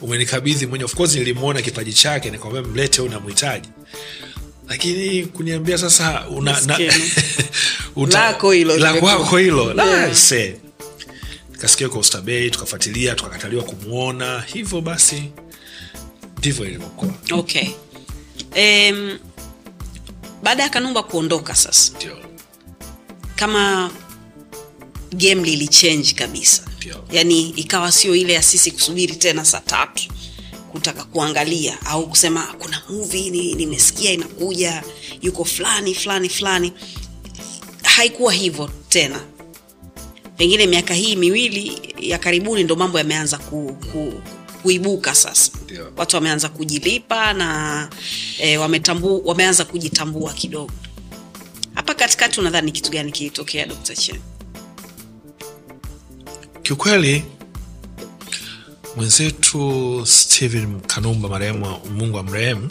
umenikabidhi mwenye of course nilimwona kipaji chake nikamwambia mlete huyu namhitaji lakini kuniambia sasa una, na, uta- Lako hilo la kwako hilo. La, se. Kasikia kwa ustabei tukafuatilia tukakataliwa kumwona hivyo basi ndivyo ilivyokuwa. Okay. Um, baada ya kanumba kuondoka sasa Dio. kama game lilichange kabisa Dio. Yani ikawa sio ile ya sisi kusubiri tena saa tatu kutaka kuangalia au kusema kuna movie ni- nimesikia inakuja yuko fulani fulani fulani haikuwa hivyo tena pengine miaka hii miwili ya karibuni ndo mambo yameanza ku, ku, kuibuka sasa. Yeah. watu wameanza kujilipa na e, wametambu, wameanza kujitambua kidogo. Hapa katikati unadhani kitu gani kilitokea dr chen? Kiukweli mwenzetu stephen kanumba marehemu mungu wa mrehemu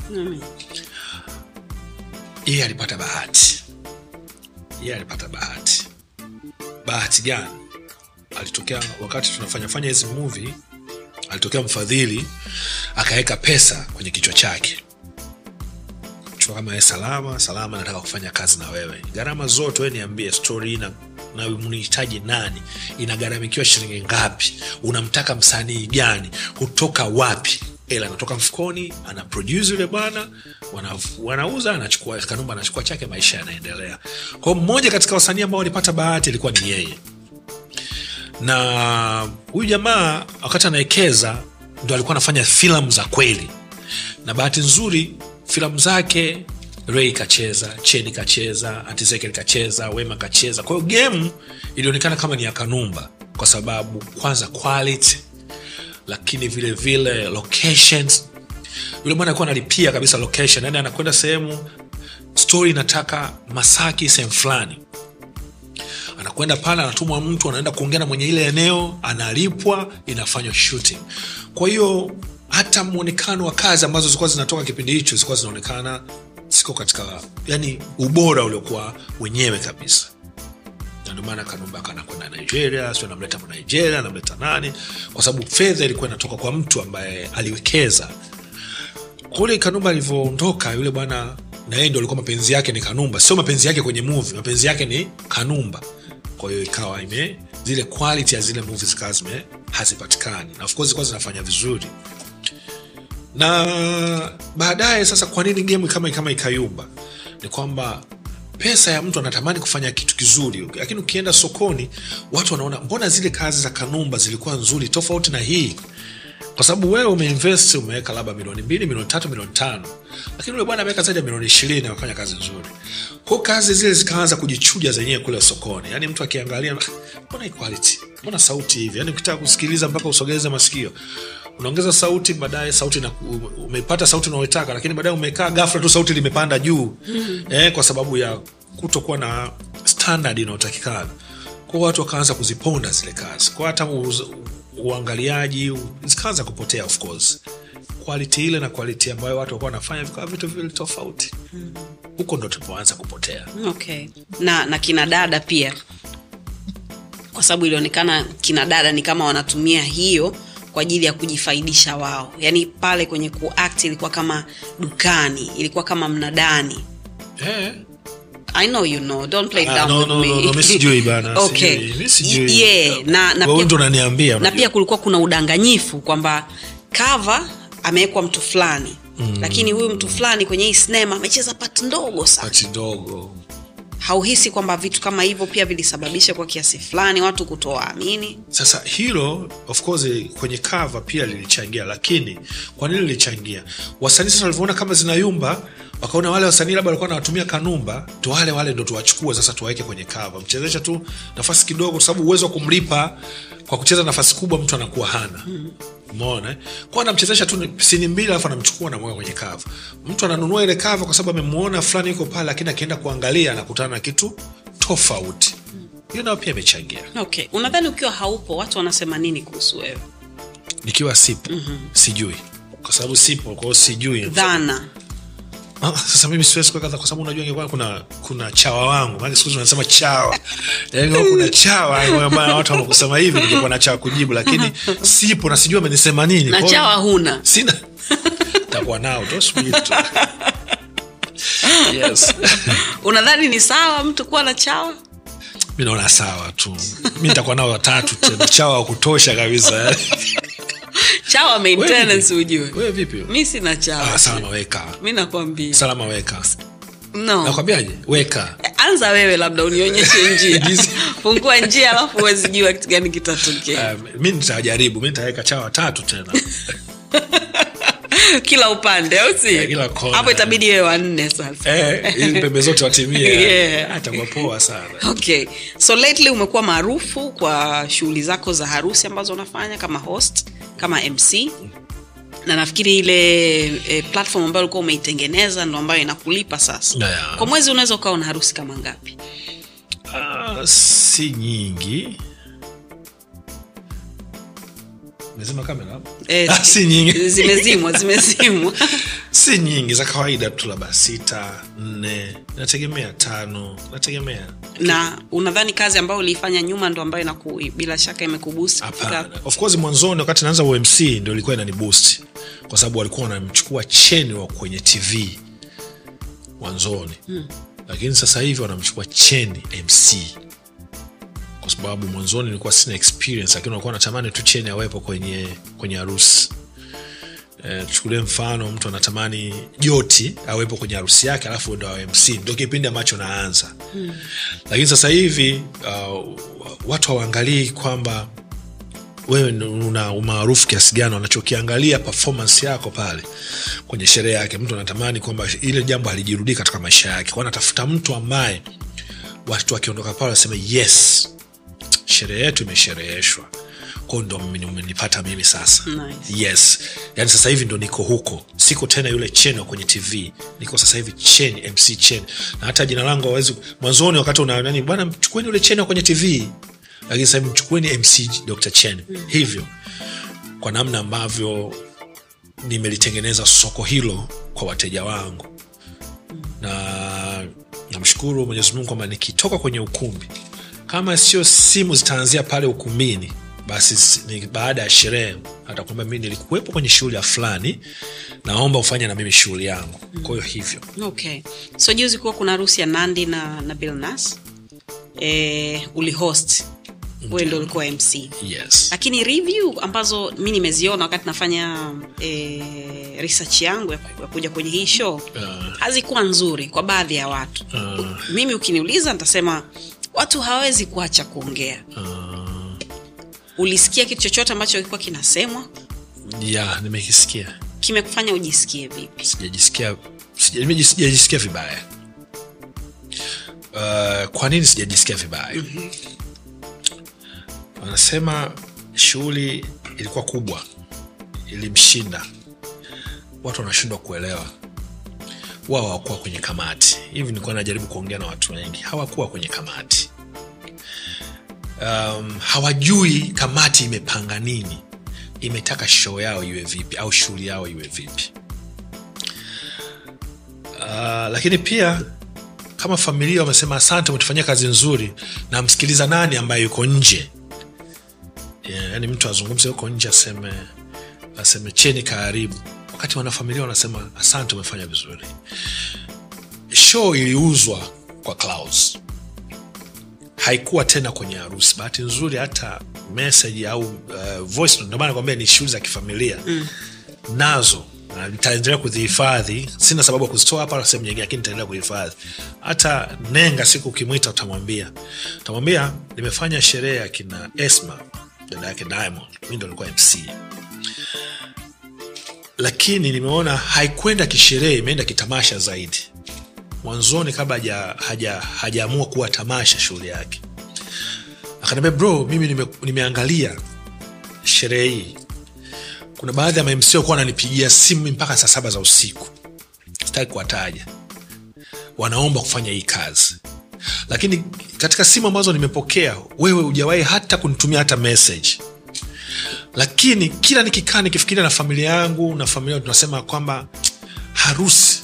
yeye alipata bahati. Yeye alipata bahati. Bahati gani? Alitokea wakati tunafanyafanya hizi movie alitokea mfadhili akaweka pesa kwenye kichwa chake. Kama ye salama salama nataka kufanya kazi na wewe. Gharama zote we niambie stori ina na mnihitaji nani? Inagharamikiwa shilingi ngapi? Unamtaka msanii gani? Kutoka wapi? Ela anatoka mfukoni ana produce yule bwana wana, wanauza anachukua kanumba anachukua chake maisha yanaendelea. Kwao mmoja katika wasanii ambao walipata bahati ilikuwa ni yeye na huyu jamaa wakati anaekeza ndo alikuwa anafanya filamu za kweli. Na bahati nzuri filamu zake rei kacheza cheni kacheza antizekel kacheza wema kacheza. Kwa hiyo gemu ilionekana kama ni ya kanumba kwa sababu kwanza quality lakini vile vile locations. Yule mwana alikuwa analipia kabisa location yani anakwenda sehemu story inataka masaki sehemu fulani anakwenda pale anatumwa mtu anaenda kuongea na mwenye ile eneo analipwa inafanywa shooting. Kwa hiyo hata mwonekano wa kazi ambazo zilikuwa zinatoka kipindi hicho zilikuwa zinaonekana siko katika yani ubora uliokuwa wenyewe kabisa. Ndio maana kanumba kanakwenda nigeria sio anamleta nigeria anamleta nani? Kwa sababu fedha ilikuwa inatoka kwa mtu ambaye aliwekeza. Kule kanumba alivyoondoka yule bwana na yeye ndio alikuwa mapenzi yake ni kanumba. Sio mapenzi yake kwenye movie mapenzi yake ni kanumba kwa hiyo ikawa ime zile quality ya zile movies zikawa zime hazipatikani. Na of course zinafanya vizuri. Na baadaye sasa kwa nini game kama kama ikayumba? Ni kwamba pesa ya mtu anatamani kufanya kitu kizuri. Lakini ukienda sokoni watu wanaona mbona zile kazi za kanumba zilikuwa nzuri tofauti na hii kwa sababu wewe umeinvest umeweka labda milioni mbili milioni tatu milioni tano. Lakini ule bwana ameweka zaidi ya milioni ishirini amefanya kazi nzuri. Kwao kazi zile zikaanza kujichuja zenyewe kule sokoni. Yani mtu akiangalia "Ah, mbona equality mbona sauti hivi? Yani ukitaka kusikiliza mpaka usogeze masikio unaongeza sauti baadaye sauti na, umepata sauti unaoitaka lakini baadaye umekaa gafla tu sauti limepanda juu. Eh, kwa sababu ya kutokuwa na standard inayotakikana. Kwao watu wakaanza kuziponda zile kazi. Kwao hata uangaliaji zikaanza kupotea of course. Quality ile na quality ambayo watu walikuwa wanafanya vikawa vitu vile tofauti. Huko ndo tulipoanza kupotea. Okay. Na na kina dada pia. Kwa sababu ilionekana kina dada ni kama wanatumia hiyo kwa ajili ya kujifaidisha wao. Yaani pale kwenye kuact ilikuwa kama dukani ilikuwa kama mnadani. Eh, i know you know. Don't play Ah, down no, with no, me. no, no, mi sijui bana, okay. sijui, sijui. yeah, na, na pia, ndo unaniambia na pia kulikuwa kuna udanganyifu kwamba kava amewekwa mtu fulani. Mm. lakini huyu mtu fulani kwenye hii sinema amecheza pat ndogo sana. Pati ndogo. Hauhisi kwamba vitu kama hivyo pia vilisababisha kwa kiasi fulani watu kutowaamini? Sasa hilo of course kwenye cover pia lilichangia lakini kwa nini lilichangia? Wasanii sasa walivyoona kama zinayumba wakaona wale wasanii labda walikuwa nawatumia kanumba tu wale wale ndo tuwachukue sasa tuwaweke kwenye cover. Mchezesha tu nafasi kidogo kwa sababu uwezo wa kumlipa kwa kucheza nafasi kubwa mtu anakuwa hana. Umeona eh? kwa anamchezesha tu sini mbili alafu anamchukua anamweka kwenye cover. Mtu ananunua ile cover kwa sababu amemuona fulani yuko pale lakini akienda kuangalia anakutana na kitu tofauti. Hiyo nayo pia imechangia. Okay unadhani ukiwa haupo watu wanasema nini kuhusu wewe? Nikiwa sipo mm-hmm. sijui. Kwa sababu sipo kwa hiyo sijui. Dhana ah, sasa mimi siwezi kuweka kwa sababu unajua ingekuwa kuna kuna chawa wangu. Maana siku unasema chawa. Yaani kuna chawa ambayo watu wanakusema hivi ningekuwa na chawa kujibu lakini sipo na sijui amenisema nini. Na chawa huna. Sina. Takuwa nao tu subiri tu. Yes. Unadhani ni sawa mtu kuwa na chawa? Mi naona sawa tu. Mi nitakuwa nao watatu tena. Chawa wa kutosha kabisa chawa maintenance ujue. Wewe vipi? Mi sina chawa. Ah, salama weka. Mi nakwambia. Salama weka. No. Nakwambiaje? Weka. Anza wewe labda unionyeshe njia. Fungua njia alafu uwezijua kitu gani kitatokea. Uh, mi nitajaribu mi nitaweka chawa tatu tena kila upande au si? Kona. hapo itabidi wewe wanne sasa. Eh, pembe zote watimie. Yeah. atakuwa poa sana. Okay. So lately umekuwa maarufu kwa shughuli zako za harusi ambazo unafanya kama host kama mc na nafikiri ile e, platform ambayo ulikuwa umeitengeneza ndo ambayo inakulipa sasa. Yeah. kwa mwezi unaweza ukawa na harusi kama ngapi? Uh, si nyingi mezima kamera Ah, si nyingi. zimezimwa zimezimwa. Si nyingi za kawaida tu labda sita nne nategemea tano nategemea na unadhani kazi ambayo uliifanya nyuma ndo ambayo inaku, bila shaka imekubust of course mwanzoni wakati naanza umc ndo ilikuwa inanibust kwa sababu walikuwa wanamchukua cheni wa kwenye tv mwanzoni. Hmm. lakini sasa hivi wanamchukua cheni mc kwa sababu mwanzoni nilikuwa sina experience lakini nilikuwa natamani tu cheni awepo kwenye kwenye harusi. Tuchukulie mfano mtu anatamani joti awepo kwenye harusi yake alafu ndo awe mc ndo kipindi ambacho naanza. Hmm. lakini sasa hivi uh, watu hawaangalii kwamba wewe una umaarufu kiasi gani wanachokiangalia performance yako pale kwenye sherehe yake. Mtu anatamani kwamba ile jambo halijirudii katika maisha yake. Kwa anatafuta mtu ambaye watu wakiondoka pale waseme yes sherehe yetu imeshereheshwa. Kwao ndo mimi- umenipata mimi sasa. Nice. yes. Yani sasa hivi ndo niko huko. Siko tena yule chen wa kwenye tv niko sasa hivi chen mc chen. Na hata jina langu awezi mwanzoni wakati una bwana mchukueni yule chen wa kwenye tv lakini sahivi mchukueni mc dr chen. Hivyo. Kwa namna ambavyo nimelitengeneza soko hilo kwa wateja wangu. Na namshukuru mwenyezimungu kwamba nikitoka kwenye ukumbi kama sio simu zitaanzia pale ukumbini basi ni baada ya sherehe atakwamba mi nilikuwepo kwenye shughuli ya fulani naomba ufanye na mimi shughuli yangu. Kwa hiyo hivyo. Okay. So juzi kuwa kuna harusi ya nandi na, na bilnas e, ulihost wewe ndo ulikuwa mc yes. Lakini review ambazo mi nimeziona wakati nafanya e, research yangu ya ya kuja kwenye hii show Uh. hazikuwa nzuri kwa baadhi ya watu. Uh. mimi ukiniuliza nitasema watu hawawezi kuacha kuongea. Uh, ulisikia kitu chochote ambacho kilikuwa kinasemwa? Ya nimekisikia. Kimekufanya ujisikie vipi? Sijajisikia sijajisikia vibaya. Uh, kwa nini sijajisikia vibaya? Wanasema shughuli ilikuwa kubwa ilimshinda. Watu wanashindwa kuelewa wao hawakuwa kwenye kamati. Hivi nilikuwa najaribu kuongea na watu wengi. Hawakuwa kwenye kamati. Um, hawajui kamati imepanga nini. Imetaka show yao iwe vipi au shughuli yao iwe vipi. Uh, lakini pia kama familia wamesema asante umetufanyia kazi nzuri na msikiliza nani ambaye yuko nje. Yeah, yani mtu azungumze huko nje aseme aseme cheni karibu wakati wanafamilia wanasema asante umefanya vizuri. Show iliuzwa kwa Clouds haikuwa tena kwenye harusi. Bahati nzuri hata message au uh, voice ndio maana nakwambia ni shughuli za kifamilia. Mm. nazo na nitaendelea kuzihifadhi. Sina sababu ya kuzitoa hapa na sehemu nyingine lakini nitaendelea kuhifadhi. Hata nenga siku ukimwita utamwambia. Utamwambia nimefanya sherehe ya kina esma dada yake diamond. Mi ndo nilikuwa mc lakini nimeona haikwenda kisherehe imeenda kitamasha zaidi. Mwanzoni kabla haja- haja- hajaamua kuwa tamasha shughuli yake. Akaniambia bro mimi nime, nimeangalia sherehe hii. Kuna baadhi ya mamc kuwa wananipigia simu mpaka saa saba za usiku. Sitaki kuwataja. Wanaomba kufanya hii kazi. Lakini katika simu ambazo nimepokea wewe hujawahi hata kunitumia hata message lakini kila nikikaa nikifikiria na familia yangu na familia tunasema kwamba harusi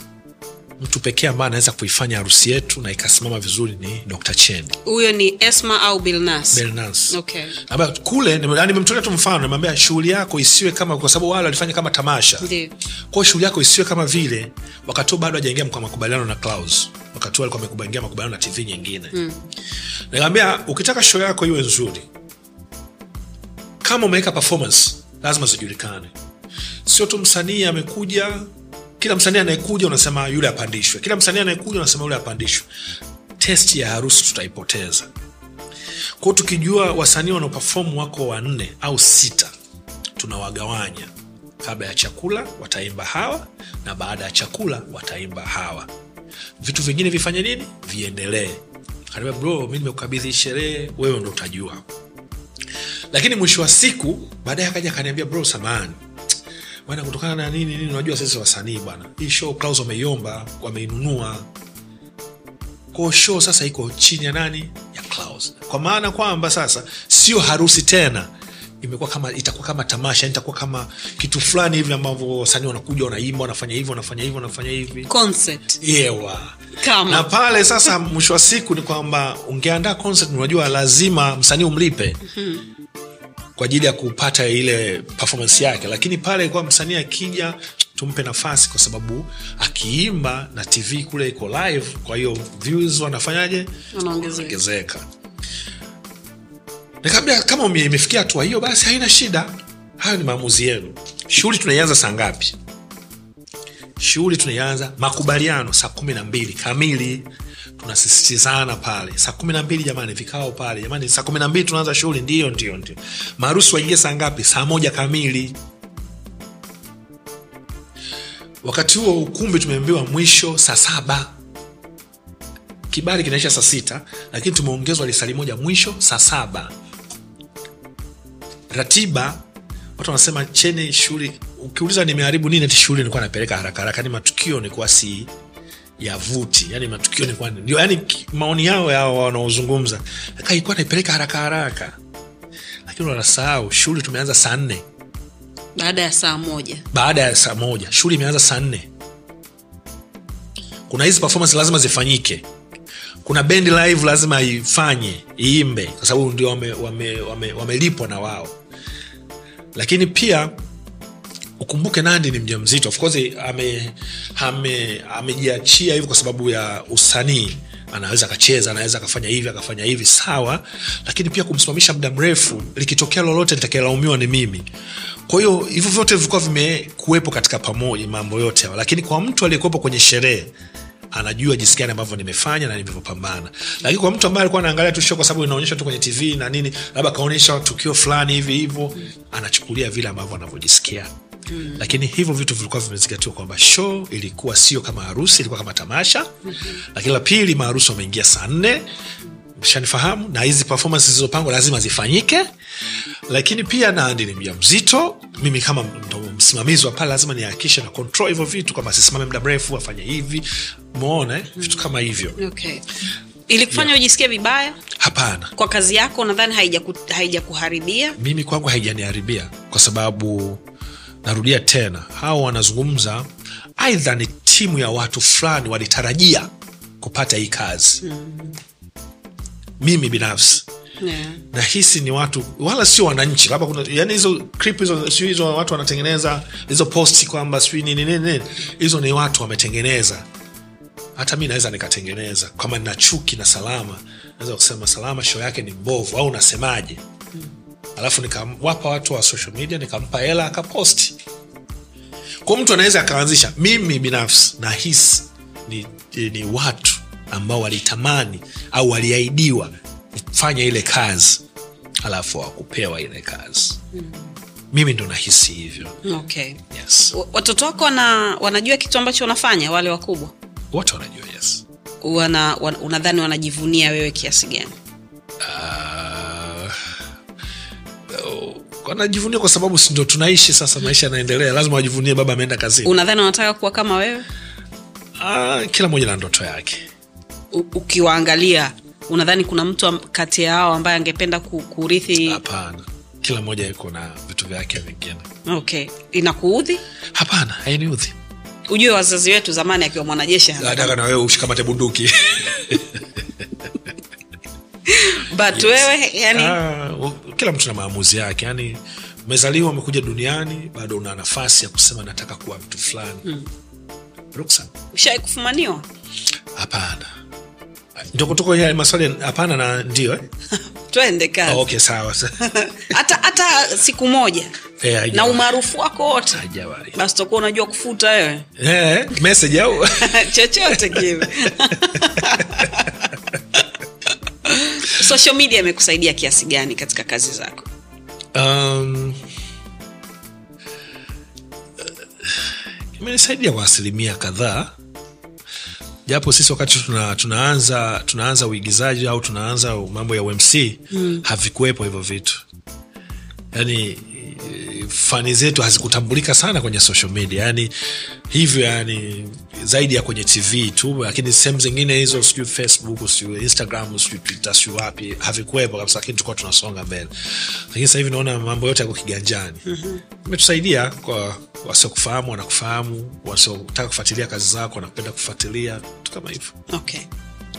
mtu pekee ambaye anaweza kuifanya harusi yetu na ikasimama vizuri ni dr chen huyo ni esma au bilnas. Okay. Kule nimemtolea tu mfano nimeambia shughuli yako isiwe kama kwa sababu wale walifanya kama tamasha kwao shughuli yako isiwe kama vile wakati bado hajaingia kwa makubaliano na claus wakati alikuwa amekubaingia makubaliano na tv nyingine mm. nikamwambia ukitaka show yako iwe nzuri kama umeweka performance lazima zijulikane. Sio tu msanii amekuja kila msanii anayekuja unasema yule apandishwe. Kila msanii anayekuja unasema yule apandishwe. Testi ya harusi tutaipoteza. Kwao tukijua wasanii wanaopafom wako wanne au sita tunawagawanya. Kabla ya chakula wataimba hawa na baada ya chakula wataimba hawa. Vitu vingine vifanye nini? Viendelee. Bro mi nimekukabidhi sherehe wewe ndo utajua lakini mwisho wa siku baadaye akaja akaniambia bro samani bwana kutokana na nini nini unajua sisi wasanii bwana hii show Clouds wameiomba wameinunua. Kwa show sasa iko chini ya nani? Ya Clouds. kwa maana kwamba sasa sio harusi tena imekuwa kama itakuwa kama tamasha yani itakuwa kama kitu fulani hivi ambavyo wasanii wanakuja wanaimba wanafanya hivi wanafanya hivi wanafanya hivi. Concert. Yewa. Kama. na pale sasa mwisho wa siku ni kwamba ungeandaa concert unajua lazima msanii umlipe. Kwa ajili ya kupata ile performance yake. Lakini pale kwa msanii akija tumpe nafasi kwa sababu akiimba na tv kule iko live kwa hiyo views wanafanyaje? Wanaongezeka. Nikaambia kama imefikia hatua hiyo basi haina shida. Hayo ni maamuzi yenu. Shughuli tunaianza saa ngapi? Shughuli tunaianza makubaliano saa kumi na mbili kamili. Tunasisitizana pale. Saa kumi na mbili jamani vikao pale. Jamani saa kumi na mbili tunaanza shughuli. Ndio ndio ndio. Maarusi waingie saa ngapi? Saa moja kamili. Wakati huo ukumbi tumeambiwa mwisho saa saba. Kibali kinaisha saa sita lakini tumeongezwa lisali moja mwisho saa saba ratiba watu wanasema chene shule ukiuliza nimeharibu nini ati shule nilikuwa napeleka haraka haraka ni matukio nilikuwa si yavuti. Yani matukio nilikuwa ndio yani maoni yao yao wanaozungumza. Kaka, ilikuwa naipeleka haraka haraka. Lakini wanasahau shule tumeanza saa nne. Baada ya saa moja. Baada ya saa moja shule imeanza saa nne. Kuna hizi performance lazima zifanyike. Kuna bendi live lazima ifanye iimbe. Kwa sababu ndio wamelipwa wame, wame, wamelipwa na wao lakini pia ukumbuke nandi ni mja mzito of course ame- ame- amejiachia hivyo kwa sababu ya usanii. Anaweza akacheza anaweza akafanya hivi akafanya hivi sawa. Lakini pia kumsimamisha muda mrefu likitokea lolote nitakalaumiwa ni mimi. Kwa hiyo hivyo vyote vilikuwa vimekuwepo katika pamoja mambo yote hayo. Lakini kwa mtu aliyekuwepo kwenye sherehe anajua jinsi gani ambavyo nimefanya na nilivyopambana lakini kwa mtu ambaye alikuwa anaangalia tu show kwa sababu inaonyesha tu kwenye tv na nini labda akaonyesha tukio fulani hivi hivyo anachukulia vile ambavyo anavyojisikia Mm. lakini hivyo vitu vilikuwa vimezingatiwa kwamba show ilikuwa sio kama harusi ilikuwa kama tamasha mm-hmm. lakini la pili maharusi wameingia saa nne shanifahamu na hizi performance zilizopangwa lazima zifanyike. Lakini pia nandi ni mja mzito mimi kama ndo msimamizi wa pale lazima nihakikishe na control hivyo vitu kwamba sisimame muda mrefu afanye hivi. Mwone vitu kama hivyo. Okay. ilikufanya ujisikie vibaya? Hapana. Kwa kazi yako nadhani haijakuharibia haija mimi kwangu haijaniharibia kwa sababu narudia tena hao wanazungumza aidha ni timu ya watu fulani walitarajia kupata hii kazi. Mm. Mimi binafsi. Yeah. nahisi ni watu wala sio wananchi labda kuna yani hizo clip hizo sio hizo watu wanatengeneza hizo posti kwamba sijui nini nini hizo ni watu wametengeneza. Hata mi naweza nikatengeneza. Kama nina chuki na salama. Naweza kusema salama show yake ni mbovu. Au unasemaje? Alafu nikawapa watu wa social media nikampa hela akaposti kwa mtu anaweza akaanzisha. Mimi binafsi nahisi ni, ni watu ambao walitamani au waliahidiwa kufanya ile kazi alafu wakupewa ile kazi. Mimi ndo nahisi hivyo. Okay. yes. Watoto wako wana, wanajua kitu ambacho unafanya wale wakubwa? Wote wanajua yes. Wana, wana, unadhani wanajivunia wewe kiasi gani? Ah, oh, wanajivunia kwa sababu sindo tunaishi sasa maisha yanaendelea. Lazima wajivunie baba ameenda kazini. Unadhani wanataka kuwa kama wewe? Uh, kila mmoja na ndoto yake ukiwaangalia unadhani kuna mtu kati ya hao ambaye angependa kurithi? Hapana. Kila mmoja yuko na vitu vyake vingine. Okay. Inakuudhi? Hapana hainiudhi. Ujue wazazi wetu zamani akiwa mwanajeshi nataka na wewe ushikamate bunduki. But wewe yani Ah, kila mtu na maamuzi yake. Yani umezaliwa umekuja duniani bado una nafasi ya kusema nataka kuwa mtu fulani. Hmm. ruksa. Ushai kufumaniwa? Hapana ndio kutoka yale maswali hapana na ndio eh? twende kazi. Oh, okay sawa. Hata hata siku moja. Hey, na umaarufu wako wote. Basi utakuwa unajua kufuta wewe. Eh, message au? Chochote kile. Social media imekusaidia kiasi gani katika kazi zako? Um, imenisaidia kwa asilimia kadhaa japo sisi wakati tuna, tunaanza tunaanza uigizaji au tunaanza mambo ya umc mm. havikuwepo hivyo vitu eh, fani zetu hazikutambulika sana kwenye social media. Yani hivyo yani zaidi ya kwenye tv tu lakini sehemu zingine hizo sijui facebook sijui instagram sijui twitter sijui wapi havikuwepo kabisa lakini tulikuwa tunasonga mbele. Lakini sasa hivi naona mambo yote yako kiganjani. Imetusaidia kwa wasiokufahamu wanakufahamu wasiotaka kufuatilia kazi zako wanapenda kufuatilia vitu kama hivyo. Okay.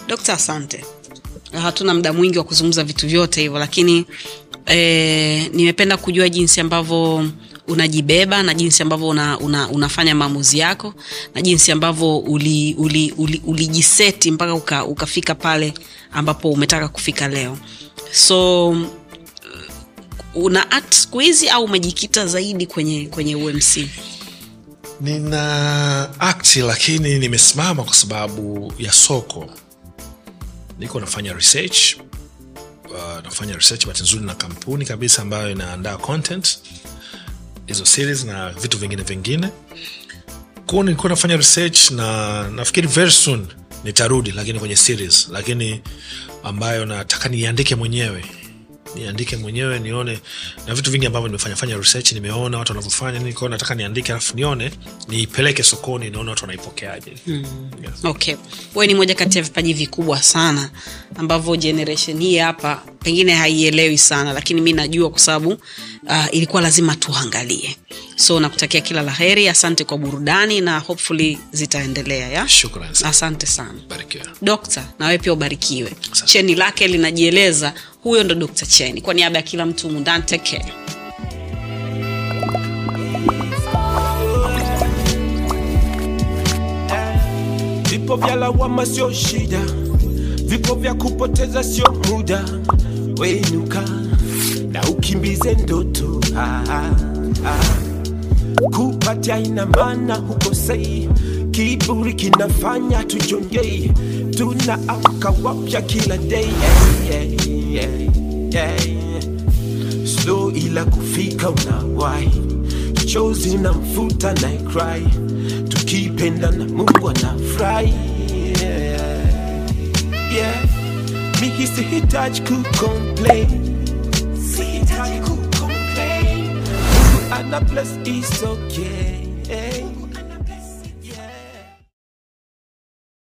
Dokta asante. Hatuna muda mwingi wa kuzungumza vitu vyote hivyo lakini eh, nimependa kujua jinsi ambavyo unajibeba na jinsi ambavyo una, una, unafanya maamuzi yako na jinsi ambavyo ulijiseti uli, uli, uli mpaka uka, ukafika pale ambapo umetaka kufika leo. So una act siku hizi au umejikita zaidi kwenye kwenye umc nina akti lakini nimesimama kwa sababu ya soko. Niko nafanya research uh, nafanya research bahati nzuri na kampuni kabisa ambayo inaandaa content hizo series na vitu vingine vingine. Kwao nilikuwa nafanya research na nafikiri very soon nitarudi lakini kwenye series lakini ambayo nataka niandike mwenyewe niandike mwenyewe nione na vitu vingi ambavyo nimefanyafanya research nimeona watu wanavyofanya nini kwao nataka niandike alafu nione niipeleke sokoni nione watu wanaipokeaje. Mm. yeah. okay. We ni moja kati ya vipaji vikubwa sana ambavyo generation hii hapa pengine haielewi sana lakini mi najua kwa sababu uh, ilikuwa lazima tuangalie. So nakutakia kila la heri asante kwa burudani na hopefully zitaendelea ya? Shukran asante sana. Dokta nawe pia ubarikiwe. Cheni lake linajieleza huyo ndo Dr. cheni. Kwa niaba ya kila mtu mundani take care. Vipo vya lawama sio shida vipo vya kupoteza sio muda. Wenuka na ukimbize ndoto. Ah, ah, ah. kupatia ina maana hukosei kiburi kinafanya tujongei tunaamka wapya kila day yeah, yeah, yeah, yeah. slow ila kufika unawai chozi na mfuta na cry tukipenda na mungu anafurahi yeah. yeah. mimi sihitaji kucomplain sihitaji kucomplain mungu ana bless is okay